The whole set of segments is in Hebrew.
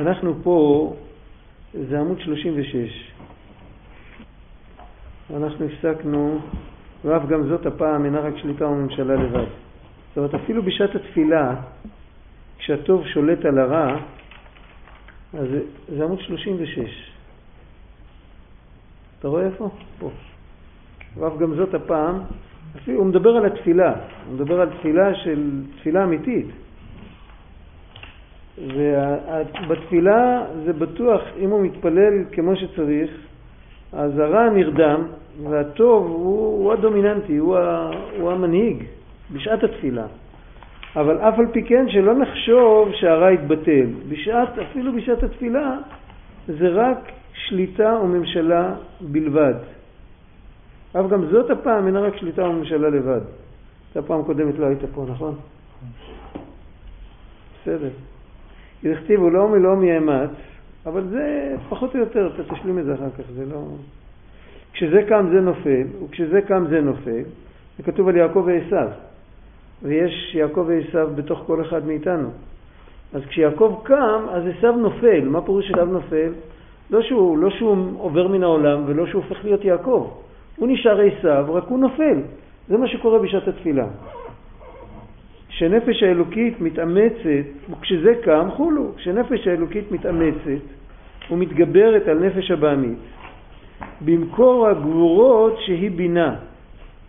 אנחנו פה, זה עמוד 36. אנחנו הפסקנו, ואף גם זאת הפעם אינה רק שליטה וממשלה לבד. זאת אומרת, אפילו בשעת התפילה, כשהטוב שולט על הרע, אז זה, זה עמוד 36. אתה רואה איפה? פה. ואף גם זאת הפעם, אפילו הוא מדבר על התפילה, הוא מדבר על תפילה של תפילה אמיתית. ובתפילה זה בטוח, אם הוא מתפלל כמו שצריך, אז הרע נרדם והטוב הוא, הוא הדומיננטי, הוא, ה, הוא המנהיג בשעת התפילה. אבל אף על פי כן שלא נחשוב שהרע יתבטל. בשעת, אפילו בשעת התפילה זה רק שליטה וממשלה בלבד. אף גם זאת הפעם אינה רק שליטה וממשלה לבד. את הפעם הקודמת לא היית פה, נכון? בסדר. הכתיבו לא מלא מי אמץ, אבל זה פחות או יותר, אתה תשלים את זה אחר כך, זה לא... כשזה קם זה נופל, וכשזה קם זה נופל, זה כתוב על יעקב ועשיו, ויש יעקב ועשיו בתוך כל אחד מאיתנו. אז כשיעקב קם, אז עשיו נופל. מה פירוש עשיו נופל? לא שהוא, לא שהוא עובר מן העולם ולא שהוא הופך להיות יעקב. הוא נשאר עשיו, רק הוא נופל. זה מה שקורה בשעת התפילה. כשנפש האלוקית מתאמצת, וכשזה קם, חולו, כשנפש האלוקית מתאמצת ומתגברת על נפש הבעמית, במקור הגבורות שהיא בינה.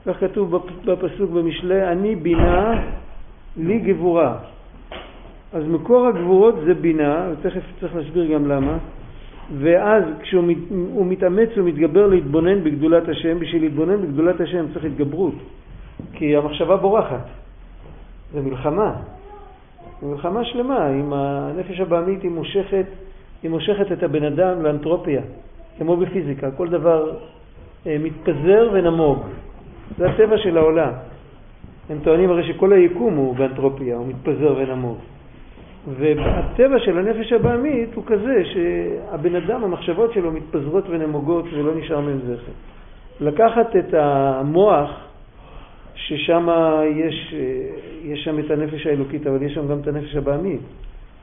כך כתוב בפסוק במשלי, אני בינה, לי גבורה. אז מקור הגבורות זה בינה, ותכף צריך להסביר גם למה, ואז כשהוא מתאמץ ומתגבר להתבונן בגדולת השם, בשביל להתבונן בגדולת השם צריך התגברות, כי המחשבה בורחת. זה מלחמה. זה מלחמה שלמה. אם הנפש הבעמית היא מושכת, היא מושכת את הבן אדם לאנתרופיה, כמו בפיזיקה. כל דבר אה, מתפזר ונמוג. זה הטבע של העולם. הם טוענים הרי שכל היקום הוא באנתרופיה, הוא מתפזר ונמוג. והטבע של הנפש הבעמית הוא כזה שהבן אדם, המחשבות שלו מתפזרות ונמוגות ולא נשאר מהם זכר. לקחת את המוח ששם יש, יש שם את הנפש האלוקית, אבל יש שם גם את הנפש הבעמית.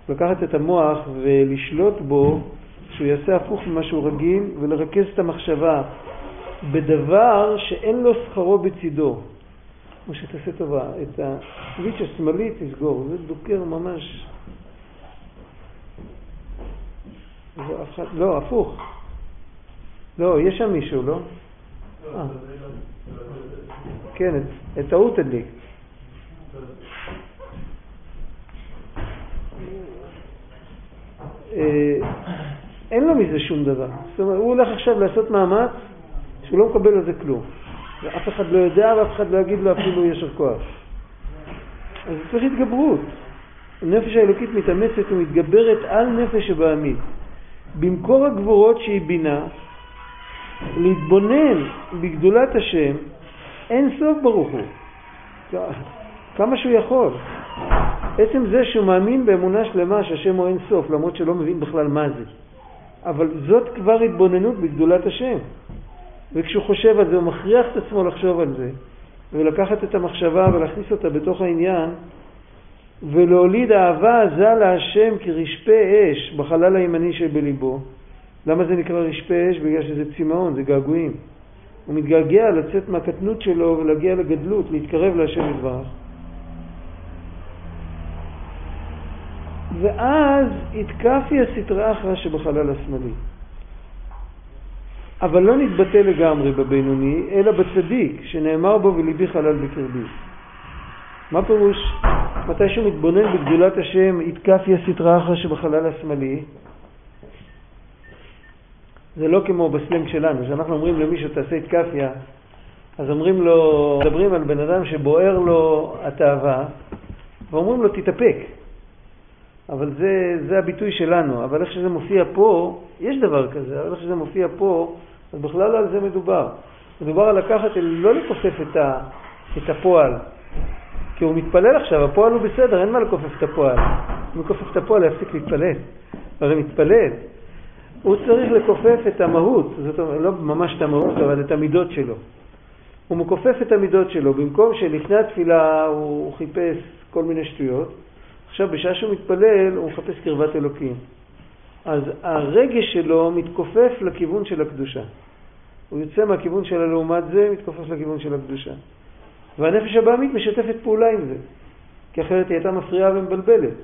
לקחת את המוח ולשלוט בו, שהוא יעשה הפוך ממה שהוא רגיל, ולרכז את המחשבה בדבר שאין לו שכרו בצידו. כמו שתעשה טובה, את הסוויץ' השמאלי תסגור, זה דוקר ממש. לא, הפוך. לא, יש שם מישהו? לא, אה. כן, את ההוא תדליק. אה, אין לו מזה שום דבר. זאת אומרת, הוא הולך עכשיו לעשות מאמץ שהוא לא מקבל על זה כלום. ואף אחד לא יודע ואף אחד לא יגיד לו אפילו ישר כוח. אז צריך התגברות. הנפש האלוקית מתאמצת ומתגברת על נפש הבעמית. במקור הגבורות שהיא בינה, להתבונן בגדולת השם אין סוף ברוך הוא. כמה שהוא יכול. עצם זה שהוא מאמין באמונה שלמה שהשם הוא אין סוף, למרות שלא מבין בכלל מה זה. אבל זאת כבר התבוננות בגדולת השם. וכשהוא חושב על זה, הוא מכריח את עצמו לחשוב על זה, ולקחת את המחשבה ולהכניס אותה בתוך העניין, ולהוליד אהבה עזה להשם כרשפה אש בחלל הימני שבליבו. למה זה נקרא רשפה אש? בגלל שזה צמאון, זה געגועים. הוא מתגעגע לצאת מהקטנות שלו ולהגיע לגדלות, להתקרב להשם יתברך. ואז יתקפי הסטרה אחרא שבחלל השמאלי. אבל לא נתבטא לגמרי בבינוני, אלא בצדיק, שנאמר בו וליבי חלל בקרבי. מה פירוש? מתי שהוא מתבונן בגדולת השם, יתקפי הסטרה אחרא שבחלל השמאלי, זה לא כמו בסלנג שלנו, כשאנחנו אומרים למישהו תעשה התקפיה, אז אומרים לו, מדברים על בן אדם שבוער לו התאווה, ואומרים לו תתאפק. אבל זה, זה הביטוי שלנו, אבל איך שזה מופיע פה, יש דבר כזה, אבל איך שזה מופיע פה, אז בכלל לא על זה מדובר. מדובר על לקחת, לא לכופף את, את הפועל, כי הוא מתפלל עכשיו, הפועל הוא בסדר, אין מה לכופף את הפועל. אם הוא מכופף את הפועל, להפסיק להתפלל. הרי מתפלל. הוא צריך לכופף את המהות, זאת אומרת, לא ממש את המהות, אבל את המידות שלו. הוא מכופף את המידות שלו. במקום שלפני התפילה הוא חיפש כל מיני שטויות, עכשיו בשעה שהוא מתפלל הוא מחפש קרבת אלוקים. אז הרגש שלו מתכופף לכיוון של הקדושה. הוא יוצא מהכיוון של הלעומת זה, מתכופף לכיוון של הקדושה. והנפש הבעמית משתפת פעולה עם זה, כי אחרת היא הייתה מפריעה ומבלבלת.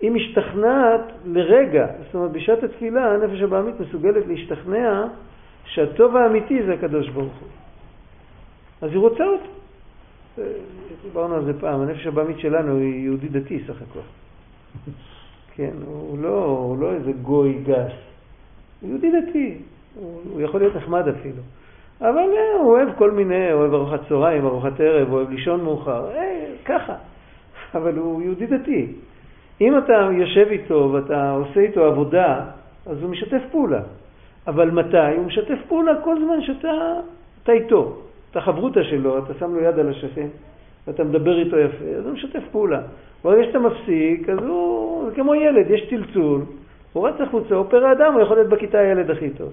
היא משתכנעת לרגע, זאת אומרת בשעת התפילה הנפש הבעמית מסוגלת להשתכנע שהטוב האמיתי זה הקדוש ברוך הוא. אז היא רוצה אותו. דיברנו על זה פעם, הנפש הבעמית שלנו היא יהודי דתי סך הכל. כן, הוא לא, הוא לא איזה גוי גס, הוא יהודי דתי, הוא, הוא יכול להיות נחמד אפילו. אבל אה, הוא אוהב כל מיני, הוא אוהב ארוחת צהריים, ארוחת ערב, הוא אוהב לישון מאוחר, אה, ככה. אבל הוא יהודי דתי. אם אתה יושב איתו ואתה עושה איתו עבודה, אז הוא משתף פעולה. אבל מתי? הוא משתף פעולה כל זמן שאתה אתה איתו. אתה חברותה שלו, אתה שם לו יד על השכן, ואתה מדבר איתו יפה, אז הוא משתף פעולה. ברגע שאתה מפסיק, אז הוא כמו ילד, יש צלצול, הוא רץ החוצה, הוא פרא אדם, הוא יכול להיות בכיתה הילד הכי טוב.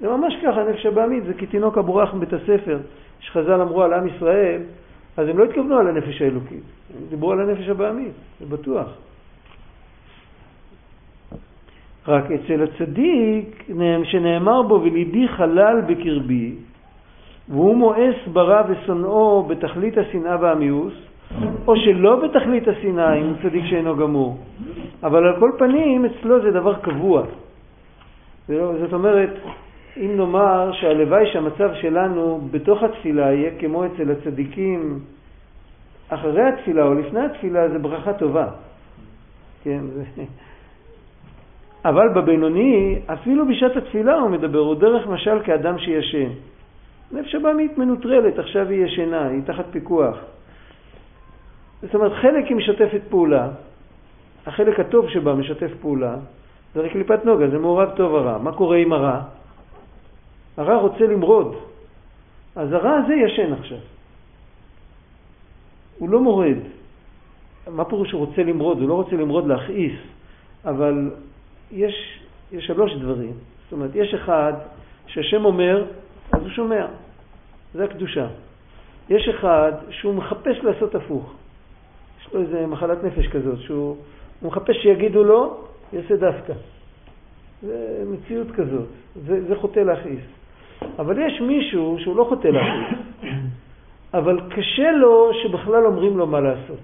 זה ממש ככה, נפש הבעמית, זה כתינוק הבורח מבית הספר, שחז"ל אמרו על עם ישראל, אז הם לא התכוונו על הנפש האלוקית, הם דיברו על הנפש הבעמית, זה בטוח. רק אצל הצדיק, שנאמר בו, וליבי חלל בקרבי, והוא מואס ברע ושונאו בתכלית השנאה והמיאוס, או שלא בתכלית השנאה, אם הוא צדיק שאינו גמור. אבל על כל פנים, אצלו זה דבר קבוע. זאת אומרת, אם נאמר שהלוואי שהמצב שלנו בתוך התפילה יהיה כמו אצל הצדיקים אחרי התפילה או לפני התפילה, זה ברכה טובה. כן, זה... אבל בבינוני, אפילו בשעת התפילה הוא מדבר, הוא דרך משל כאדם שישן. נפש הבאמית מנוטרלת, עכשיו היא ישנה, היא תחת פיקוח. זאת אומרת, חלק היא משתפת פעולה, החלק הטוב שבה משתף פעולה, זה רק קליפת נוגה, זה מעורב טוב הרע. מה קורה עם הרע? הרע רוצה למרוד, אז הרע הזה ישן עכשיו. הוא לא מורד. מה פירוש הוא רוצה למרוד? הוא לא רוצה למרוד להכעיס, אבל יש, יש שלוש דברים. זאת אומרת, יש אחד שהשם אומר, אז הוא שומע. זה הקדושה. יש אחד שהוא מחפש לעשות הפוך. יש לו איזה מחלת נפש כזאת, שהוא מחפש שיגידו לו, יעשה דווקא. זה מציאות כזאת, זה, זה חוטא להכעיס. אבל יש מישהו שהוא לא חוטא להכעיס, אבל קשה לו שבכלל אומרים לו מה לעשות.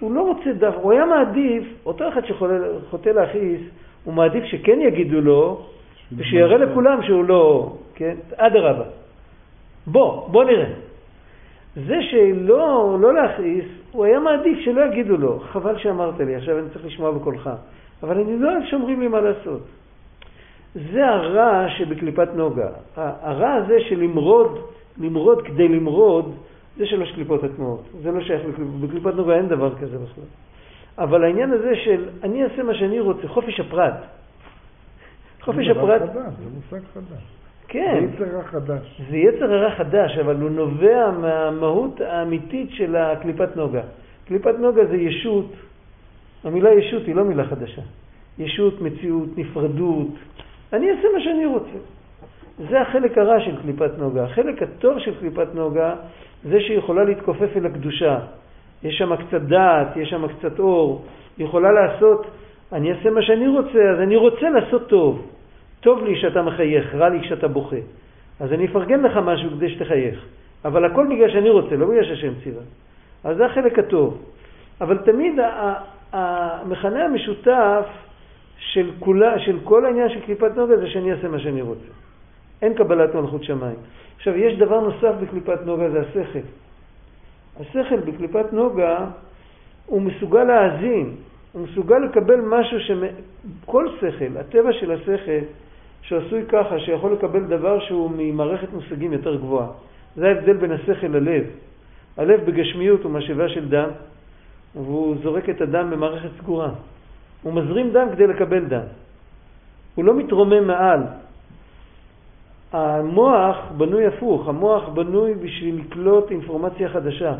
הוא לא רוצה דווקא, הוא היה מעדיף, אותו אחד שחוטא להכעיס, הוא מעדיף שכן יגידו לו, ושיראה לכולם שהוא לא, כן? אדרבה. בוא, בוא נראה. זה שלא לא להכעיס, הוא היה מעדיף שלא יגידו לו, חבל שאמרת לי, עכשיו אני צריך לשמוע בקולך. אבל אני לא אוהב שאומרים לי מה לעשות. זה הרע שבקליפת נוגה. הרע הזה של למרוד, למרוד כדי למרוד, זה שלוש קליפות הטמעות. זה לא שייך לקליפות, בקליפת נוגה אין דבר כזה בכלל. אבל העניין הזה של אני אעשה מה שאני רוצה, חופש הפרט. חופש הפרט... זה מושג חדש. כן. זה יצר הרע חדש. זה יצר הרע חדש, אבל הוא נובע מהמהות האמיתית של הקליפת נוגה. קליפת נוגה זה ישות, המילה ישות היא לא מילה חדשה. ישות, מציאות, נפרדות. אני אעשה מה שאני רוצה. זה החלק הרע של קליפת נוגה. החלק הטוב של קליפת נוגה זה שהיא יכולה להתכופף אל הקדושה. יש שם קצת דעת, יש שם קצת אור. היא יכולה לעשות, אני אעשה מה שאני רוצה, אז אני רוצה לעשות טוב. טוב לי שאתה מחייך, רע לי כשאתה בוכה. אז אני אפרגן לך משהו כדי שתחייך. אבל הכל בגלל שאני רוצה, לא בגלל שהשם ציווה. אז זה החלק הטוב. אבל תמיד המכנה המשותף של, כולה, של כל העניין של קליפת נוגה זה שאני אעשה מה שאני רוצה. אין קבלת מלכות שמיים. עכשיו, יש דבר נוסף בקליפת נוגה, זה השכל. השכל בקליפת נוגה, הוא מסוגל להאזין, הוא מסוגל לקבל משהו שכל שכל, הטבע של השכל, שעשוי ככה, שיכול לקבל דבר שהוא ממערכת מושגים יותר גבוהה. זה ההבדל בין השכל ללב. הלב בגשמיות הוא משאבה של דם, והוא זורק את הדם במערכת סגורה. הוא מזרים דם כדי לקבל דם. הוא לא מתרומם מעל. המוח בנוי הפוך, המוח בנוי בשביל לקלוט אינפורמציה חדשה.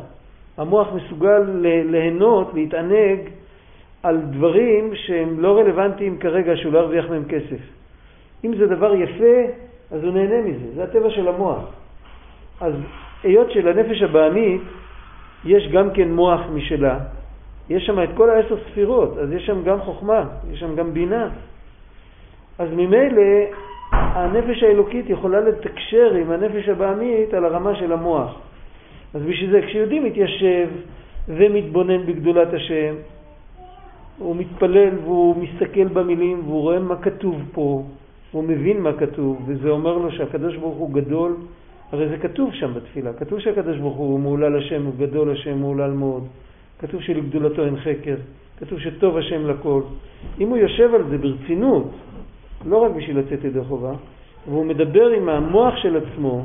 המוח מסוגל ליהנות, להתענג על דברים שהם לא רלוונטיים כרגע, שהוא לא ירוויח מהם כסף. אם זה דבר יפה, אז הוא נהנה מזה, זה הטבע של המוח. אז היות שלנפש הבעמית יש גם כן מוח משלה, יש שם את כל העשר ספירות, אז יש שם גם חוכמה, יש שם גם בינה. אז ממילא הנפש האלוקית יכולה לתקשר עם הנפש הבעמית על הרמה של המוח. אז בשביל זה כשיהודי מתיישב ומתבונן בגדולת השם, הוא מתפלל והוא מסתכל במילים והוא רואה מה כתוב פה, הוא מבין מה כתוב, וזה אומר לו שהקדוש ברוך הוא גדול, הרי זה כתוב שם בתפילה, כתוב שהקדוש ברוך הוא מעולל השם, הוא גדול השם, מעולל מאוד, כתוב שלגדולתו אין חקר, כתוב שטוב השם לכל. אם הוא יושב על זה ברצינות, לא רק בשביל לצאת ידי חובה, והוא מדבר עם המוח של עצמו,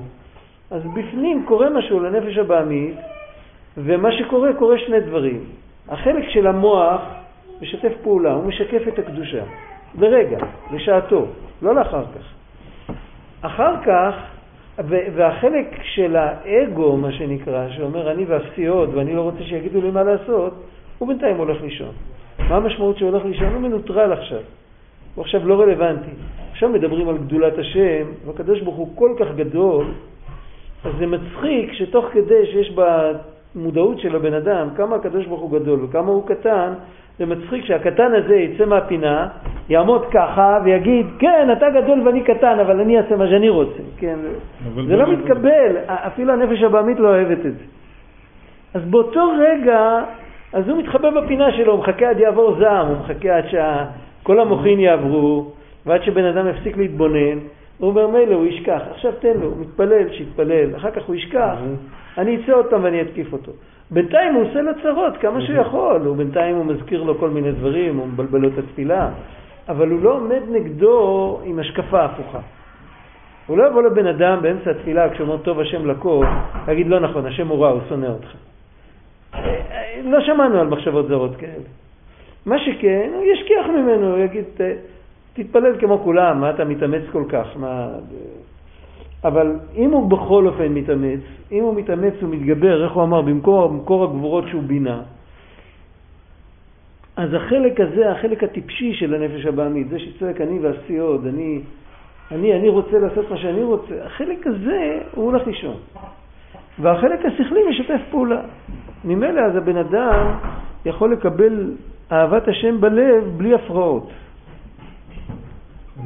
אז בפנים קורה משהו לנפש הבעמית, ומה שקורה, קורה שני דברים. החלק של המוח משתף פעולה, הוא משקף את הקדושה. לרגע, לשעתו, לא לאחר כך. אחר כך, והחלק של האגו, מה שנקרא, שאומר אני ואפסי עוד ואני לא רוצה שיגידו לי מה לעשות, הוא בינתיים הולך לישון. מה המשמעות שהוא הולך לישון? הוא מנוטרל עכשיו. הוא עכשיו לא רלוונטי. עכשיו מדברים על גדולת השם, והקדוש ברוך הוא כל כך גדול, אז זה מצחיק שתוך כדי שיש במודעות של הבן אדם כמה הקדוש ברוך הוא גדול וכמה הוא קטן, זה מצחיק שהקטן הזה יצא מהפינה, יעמוד ככה ויגיד, כן, אתה גדול ואני קטן, אבל אני אעשה מה שאני רוצה. כן, זה לא מתקבל, אפילו הנפש הבעמית לא אוהבת את זה. אז באותו רגע, אז הוא מתחבא בפינה שלו, הוא מחכה עד יעבור זעם, הוא מחכה עד שכל המוחין יעברו, ועד שבן אדם יפסיק להתבונן, הוא אומר, מילא, הוא ישכח. עכשיו תן לו, הוא מתפלל, שיתפלל, אחר כך הוא ישכח, אני אצא עוד פעם ואני אתקיף אותו. בינתיים הוא עושה לו צרות כמה שהוא יכול, הוא בינתיים הוא מזכיר לו כל מיני דברים, הוא מבלבל לו את התפילה, אבל הוא לא עומד נגדו עם השקפה הפוכה. הוא לא יבוא לבן אדם באמצע התפילה כשהוא אומר טוב השם לכל, להגיד לא נכון, השם הוא רע, הוא שונא אותך. לא שמענו על מחשבות זרות כאלה. מה שכן, הוא ישכיח ממנו, הוא יגיד, תתפלל כמו כולם, מה אתה מתאמץ כל כך? מה... אבל אם הוא בכל אופן מתאמץ, אם הוא מתאמץ ומתגבר, איך הוא אמר, במקור, במקור הגבורות שהוא בינה, אז החלק הזה, החלק הטיפשי של הנפש הבעמית, זה שצועק אני ועשי עוד, אני, אני, אני רוצה לעשות מה שאני רוצה, החלק הזה הוא הולך לישון. והחלק השכלי משתף פעולה. ממילא אז הבן אדם יכול לקבל אהבת השם בלב בלי הפרעות.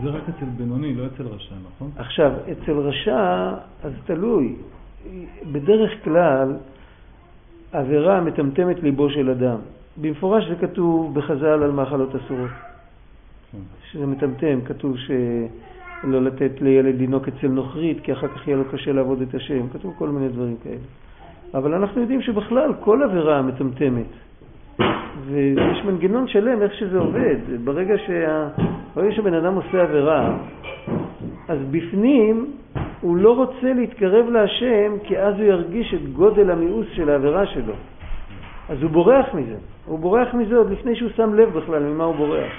זה רק אצל בינוני, לא אצל רשע, נכון? עכשיו, אצל רשע, אז תלוי. בדרך כלל, עבירה מטמטמת ליבו של אדם. במפורש זה כתוב בחז"ל על מאכלות אסורות. כן. שזה מטמטם, כתוב שלא לתת לילד לינוק אצל נוכרית, כי אחר כך יהיה לו קשה לעבוד את השם. כתוב כל מיני דברים כאלה. אבל אנחנו יודעים שבכלל כל עבירה מטמטמת. ויש מנגנון שלם איך שזה עובד. ברגע, שה... שבן אדם עושה עבירה, אז בפנים הוא לא רוצה להתקרב להשם, כי אז הוא ירגיש את גודל המיאוס של העבירה שלו. אז הוא בורח מזה. הוא בורח מזה עוד לפני שהוא שם לב בכלל ממה הוא בורח.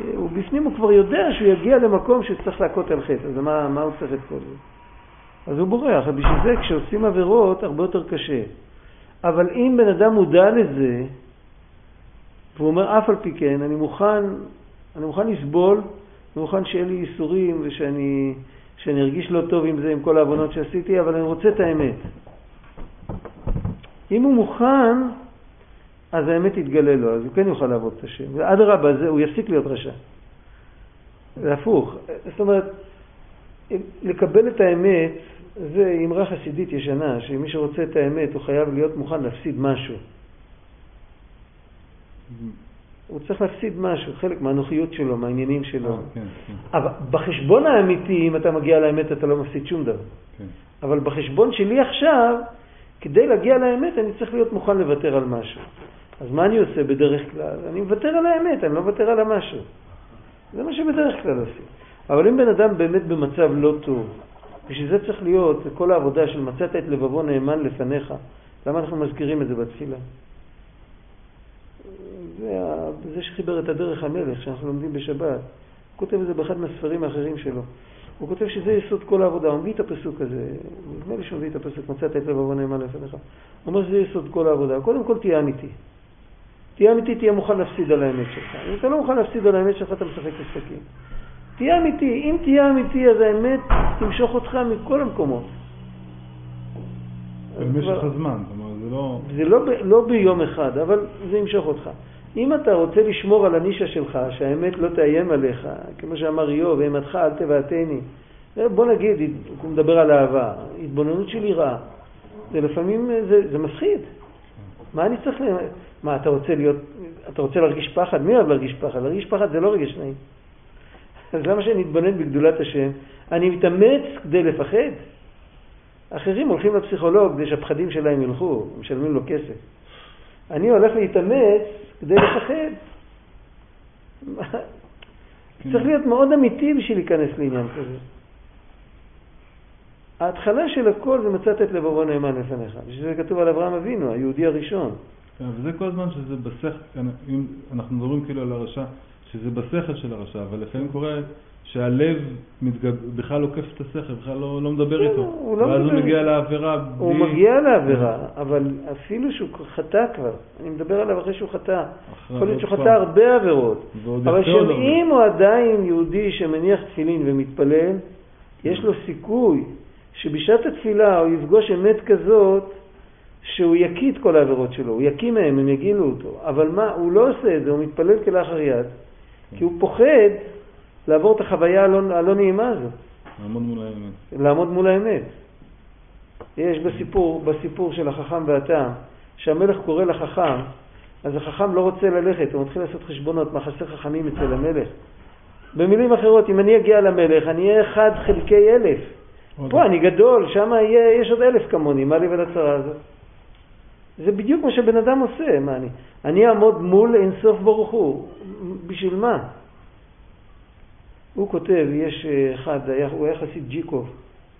ובפנים הוא כבר יודע שהוא יגיע למקום שצריך להכות על חטא, אז מה, מה הוא צריך את כל זה? אז הוא בורח, ובשביל זה כשעושים עבירות הרבה יותר קשה. אבל אם בן אדם מודע לזה, והוא אומר אף על פי כן, אני מוכן, אני מוכן לסבול, אני מוכן שיהיה לי ייסורים ושאני שאני ארגיש לא טוב עם זה, עם כל העוונות שעשיתי, אבל אני רוצה את האמת. אם הוא מוכן, אז האמת תתגלה לו, אז הוא כן יוכל לעבוד את השם. ואדרבה, הוא יפסיק להיות רשע. זה הפוך. זאת אומרת, לקבל את האמת זה אמרה חסידית ישנה, שמי שרוצה את האמת הוא חייב להיות מוכן להפסיד משהו. הוא צריך להפסיד משהו, חלק מהנוחיות שלו, מהעניינים שלו. אה, כן, כן. אבל בחשבון האמיתי, אם אתה מגיע לאמת, אתה לא מפסיד שום דבר. כן. אבל בחשבון שלי עכשיו, כדי להגיע לאמת, אני צריך להיות מוכן לוותר על משהו. אז מה אני עושה בדרך כלל? אני מוותר על האמת, אני לא מוותר על המשהו. זה מה שבדרך כלל עושים. אבל אם בן אדם באמת במצב לא טוב, בשביל זה צריך להיות, כל העבודה של מצאת את לבבו נאמן לפניך. למה אנחנו מזכירים את זה בתפילה? זה, זה שחיבר את הדרך המלך שאנחנו לומדים בשבת. הוא כותב את זה באחד מהספרים האחרים שלו. הוא כותב שזה יסוד כל העבודה, הוא מביא את הפסוק הזה, נדמה לי שהוא מביא את הפסוק, מצאת את לבבו נאמן לפניך. הוא אומר שזה יסוד כל העבודה. קודם כל תהיה אמיתי. תהיה אמיתי, תהיה מוכן להפסיד על האמת שלך. אם אתה לא מוכן להפסיד על האמת שלך, אתה משחק משחקים. תהיה אמיתי. אם תהיה אמיתי, אז האמת תמשוך אותך מכל המקומות. במשך הזמן, זאת אומרת, זה לא... זה לא, לא ביום אחד, אבל זה ימשוך אותך. אם אתה רוצה לשמור על הנישה שלך, שהאמת לא תאיים עליך, כמו שאמר איוב, אימתך אל תבעתני. בוא נגיד, הוא מדבר על אהבה, התבוננות של יראה. זה לפעמים, זה, זה מפחיד. מה אני צריך, ל- מה, אתה רוצה להיות, אתה רוצה להרגיש פחד? מי אוהב להרגיש פחד? להרגיש פחד זה לא רגש נעים. אז למה שאני אתבונן בגדולת השם? אני מתאמץ כדי לפחד. אחרים הולכים לפסיכולוג כדי שהפחדים שלהם ילכו, משלמים לו כסף. אני הולך להתאמץ כדי לפחד. צריך להיות מאוד אמיתי בשביל להיכנס לעניין כזה. ההתחלה של הכל זה מצאת את לבבו נאמן לפניך. בשביל זה כתוב על אברהם אבינו, היהודי הראשון. כן, וזה כל הזמן שזה אם אנחנו מדברים כאילו על הרשע, שזה בשכל של הרשע, אבל לפעמים קורה שהלב מתגב... בכלל עוקף את השכל, בכלל לא, לא מדבר כן, איתו. הוא לא ואז הוא מדבר. מגיע לעבירה הוא בלי- מגיע לעבירה, אבל אפילו שהוא חטא כבר, אני מדבר עליו אחרי שהוא חטא. יכול להיות שהוא חטא. הרבה עבירות, אבל. שאם הוא עדיין יהודי שמניח תפילין ומתפלל, יש לו סיכוי שבשעת התפילה הוא יפגוש אמת כזאת שהוא יקיא את כל העבירות שלו, הוא יקיא מהם, הם יגילו אותו. אבל מה, הוא לא עושה את זה, הוא מתפלל כלאחר יד, כי הוא פוחד לעבור את החוויה הלא, הלא נעימה הזאת. לעמוד מול האמת. לעמוד מול האמת. יש בסיפור, בסיפור של החכם והתם, שהמלך קורא לחכם, אז החכם לא רוצה ללכת, הוא מתחיל לעשות חשבונות, מה חסר חכמים אצל המלך. במילים אחרות, אם אני אגיע למלך, אני אהיה אחד חלקי אלף. פה אני גדול, שם יש עוד אלף כמוני, מה לי ולצרה הזאת? זה בדיוק מה שבן אדם עושה, מה אני? אני אעמוד מול אינסוף ברוך הוא, בשביל מה? הוא כותב, יש אה, אחד, היה, הוא היה חסיד ג'יקוב,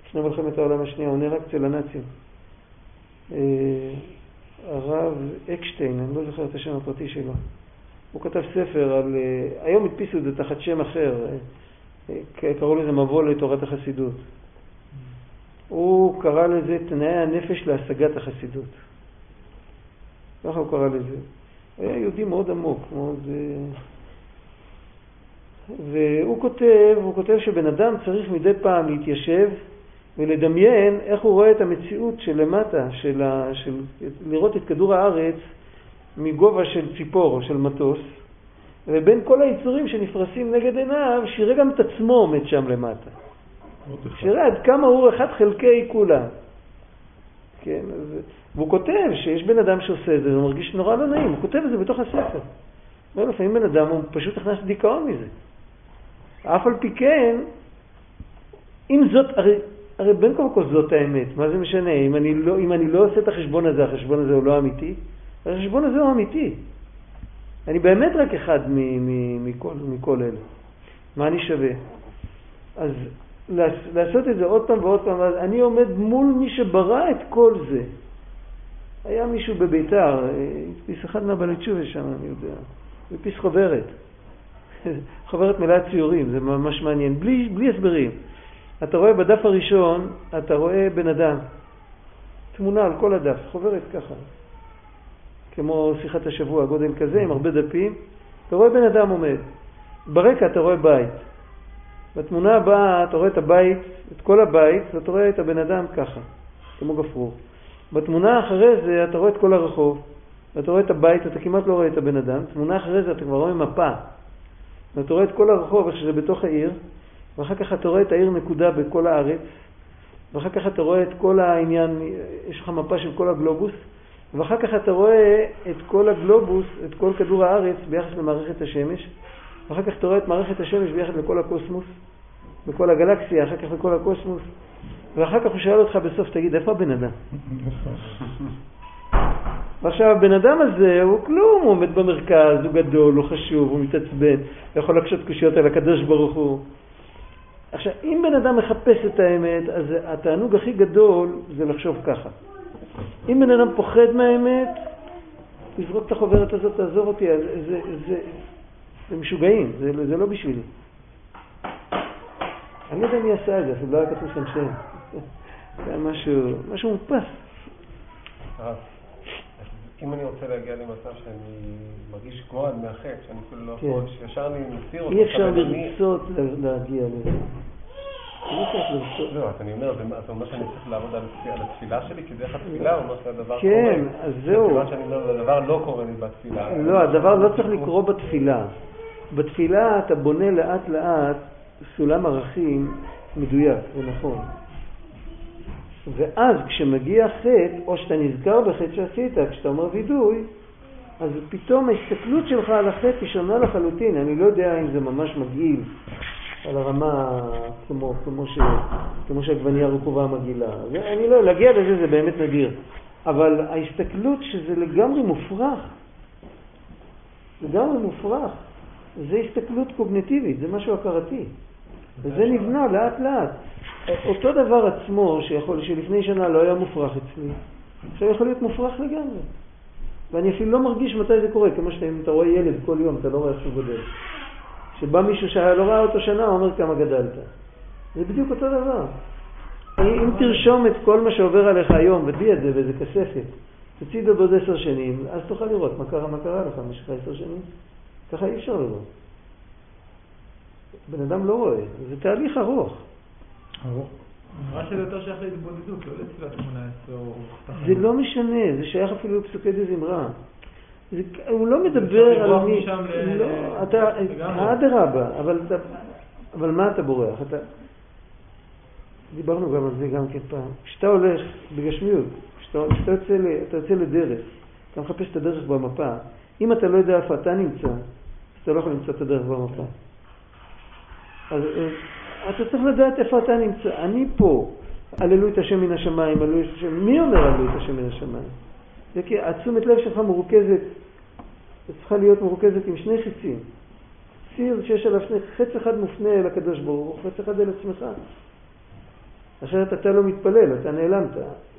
לפני מלחמת העולם השנייה, הוא נהרג אצל הנאצים. אה, הרב אקשטיין, אני לא זוכר את השם הפרטי שלו. הוא כתב ספר על, אה, היום הדפיסו את זה תחת שם אחר, קראו לזה מבוא לתורת החסידות. הוא קרא לזה תנאי הנפש להשגת החסידות. ככה הוא קרא לזה. היה יהודי מאוד עמוק, מאוד... והוא כותב, הוא כותב שבן אדם צריך מדי פעם להתיישב ולדמיין איך הוא רואה את המציאות שלמטה, של ה, של, לראות את כדור הארץ מגובה של ציפור או של מטוס, ובין כל היצורים שנפרסים נגד עיניו, שיראה גם את עצמו עומד שם למטה. שיראה עד כמה הוא אחד חלקי כולם. כן, אז, והוא כותב שיש בן אדם שעושה את זה, הוא מרגיש נורא לא נעים, הוא כותב את זה בתוך הספר. לפעמים בן אדם, הוא פשוט נכנס לדיכאון מזה. אף על פי כן, אם זאת, הרי, הרי בין כל וכה זאת האמת, מה זה משנה? אם אני, לא, אם אני לא עושה את החשבון הזה, החשבון הזה הוא לא אמיתי, החשבון הזה הוא אמיתי. אני באמת רק אחד מכל, מכל אלה. מה אני שווה? אז לעש- לעשות את זה עוד פעם ועוד פעם, אני עומד מול מי שברא את כל זה. היה מישהו בביתר, אה, הדפיס אחד מהבעלי תשובה שם, אני יודע, הדפיס חוברת. חוברת מלאה ציורים, זה ממש מעניין, בלי, בלי הסברים. אתה רואה בדף הראשון, אתה רואה בן אדם, תמונה על כל הדף, חוברת ככה, כמו שיחת השבוע, גודל כזה, עם הרבה דפים. אתה רואה בן אדם עומד. ברקע אתה רואה בית. בתמונה הבאה אתה רואה את הבית, את כל הבית, ואתה רואה את הבן אדם ככה, כמו גפרור. בתמונה אחרי זה אתה רואה את כל הרחוב, ואתה רואה את הבית, אתה כמעט לא רואה את הבן אדם. תמונה אחרי זה אתה כבר רואה מפה, ואתה רואה את כל הרחוב, איך שזה בתוך העיר, ואחר כך אתה רואה את העיר נקודה בכל הארץ, ואחר כך אתה רואה את כל העניין, יש לך מפה של כל הגלובוס, ואחר כך אתה רואה את כל הגלובוס, את כל כדור הארץ ביחס למערכת השמש, ואחר כך אתה רואה את מערכת השמש ביחס לכל הקוסמוס, בכל הגלקסיה, אחר כך לכל הקוסמוס, ואחר כך הוא שואל אותך בסוף, תגיד, איפה הבן אדם? ועכשיו הבן אדם הזה הוא כלום, הוא עומד במרכז, הוא גדול, הוא חשוב, הוא מתעצבן, הוא יכול להקשות קושיות על הקדוש ברוך הוא. עכשיו, אם בן אדם מחפש את האמת, אז התענוג הכי גדול זה לחשוב ככה. אם בן אדם פוחד מהאמת, תזרוק את החוברת הזאת, תעזוב אותי, זה, זה, זה, זה משוגעים, זה, זה לא בשבילי. אני לא יודע מי עשה את זה, אפילו לא היה כתוב שם שם. זה היה משהו, משהו מודפס. אם אני רוצה להגיע למצב שאני מרגיש עד מהחטא, שאני אפילו לא כן. יכול, שישר אני מסיר אותו, אי אפשר לרצות לה- להגיע לזה. לא אז אני אומר, זה אומר שאני צריך לעבוד על התפילה- שלי, כי דרך התפילה הוא אומר שהדבר כן, קורה. אז זהו. מכיוון שאני אומר, הדבר לא קורה לי בתפילה. לא, הדבר לא צריך לקרות בתפילה. בתפילה אתה בונה לאט לאט סולם ערכים מדויק ונכון. ואז כשמגיע חטא, או שאתה נזכר בחטא שעשית, כשאתה אומר וידוי, אז פתאום ההסתכלות שלך על החטא היא שונה לחלוטין. אני לא יודע אם זה ממש מגעיל על הרמה כמו, כמו, ש, כמו שעגבנייה רקובה מגעילה. אני לא, להגיע לזה זה באמת נדיר. אבל ההסתכלות שזה לגמרי מופרך, לגמרי מופרך, זה הסתכלות קוגנטיבית, זה משהו הכרתי. וזה נבנה לאט לאט. אותו דבר עצמו שיכול, שלפני שנה לא היה מופרך אצלי, עכשיו יכול להיות מופרך לגמרי. ואני אפילו לא מרגיש מתי זה קורה, כמו שאם אתה רואה ילד כל יום, אתה לא רואה איך שהוא גדל. כשבא מישהו שלא ראה אותו שנה, הוא אומר כמה גדלת. זה בדיוק אותו דבר. אם תרשום את כל מה שעובר עליך היום ותביא את זה באיזה כספת, תוציא את זה בעוד עשר שנים, אז תוכל לראות מה קרה, מה קרה לך במשך עשר שנים. ככה אי אפשר לראות. בן אדם לא רואה, זה תהליך ארוך. נראה שזה יותר שייך להתבודדות, לא לתפילת 18 או... זה לא משנה, זה שייך אפילו לפסוקי דזמרה. זה, הוא לא מדבר על מי... לא, אתה... אדרבה, אבל, מה אתה בורח? אתה... דיברנו גם על זה גם כן פעם. כשאתה הולך בגשמיות, כשאתה, כשאתה יוצא, אתה יוצא לדרך, אתה מחפש את הדרך במפה, אם אתה לא יודע איפה אתה נמצא, אז אתה לא יכול למצוא את הדרך במפה. אז אתה צריך לדעת איפה אתה נמצא. אני פה, הללו את השם מן השמיים, הללו את השם, מי אומר הללו את השם מן השמיים? זה כי התשומת לב שלך מרוכזת, צריכה להיות מרוכזת עם שני חיצים. ציר שיש עליו שני, חץ אחד מופנה אל הקדוש ברוך הוא, חץ אחד אל עצמך. אחרת אתה לא מתפלל, אתה נעלמת.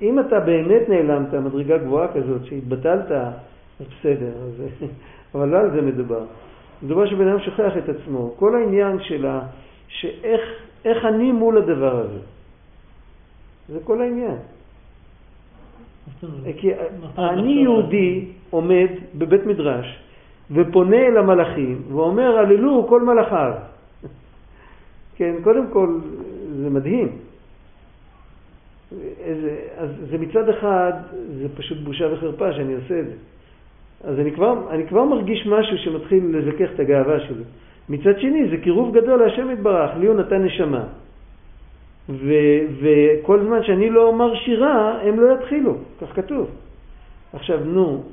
אם אתה באמת נעלמת, מדרגה גבוהה כזאת, שהתבטלת, אז בסדר, אז, אבל לא על זה מדובר. מדובר שבן אדם שוכח את עצמו. כל העניין שלה, שאיך איך אני מול הדבר הזה. זה כל העניין. כי אני יהודי עומד בבית מדרש ופונה אל המלאכים ואומר הללו כל מלאכיו. כן, קודם כל זה מדהים. איזה, אז זה מצד אחד, זה פשוט בושה וחרפה שאני עושה את זה. אז אני כבר, אני כבר מרגיש משהו שמתחיל לזכך את הגאווה שלי. מצד שני, זה קירוב גדול להשם יתברך, לי הוא נתן נשמה. ו, וכל זמן שאני לא אומר שירה, הם לא יתחילו, כך כתוב. עכשיו, נו,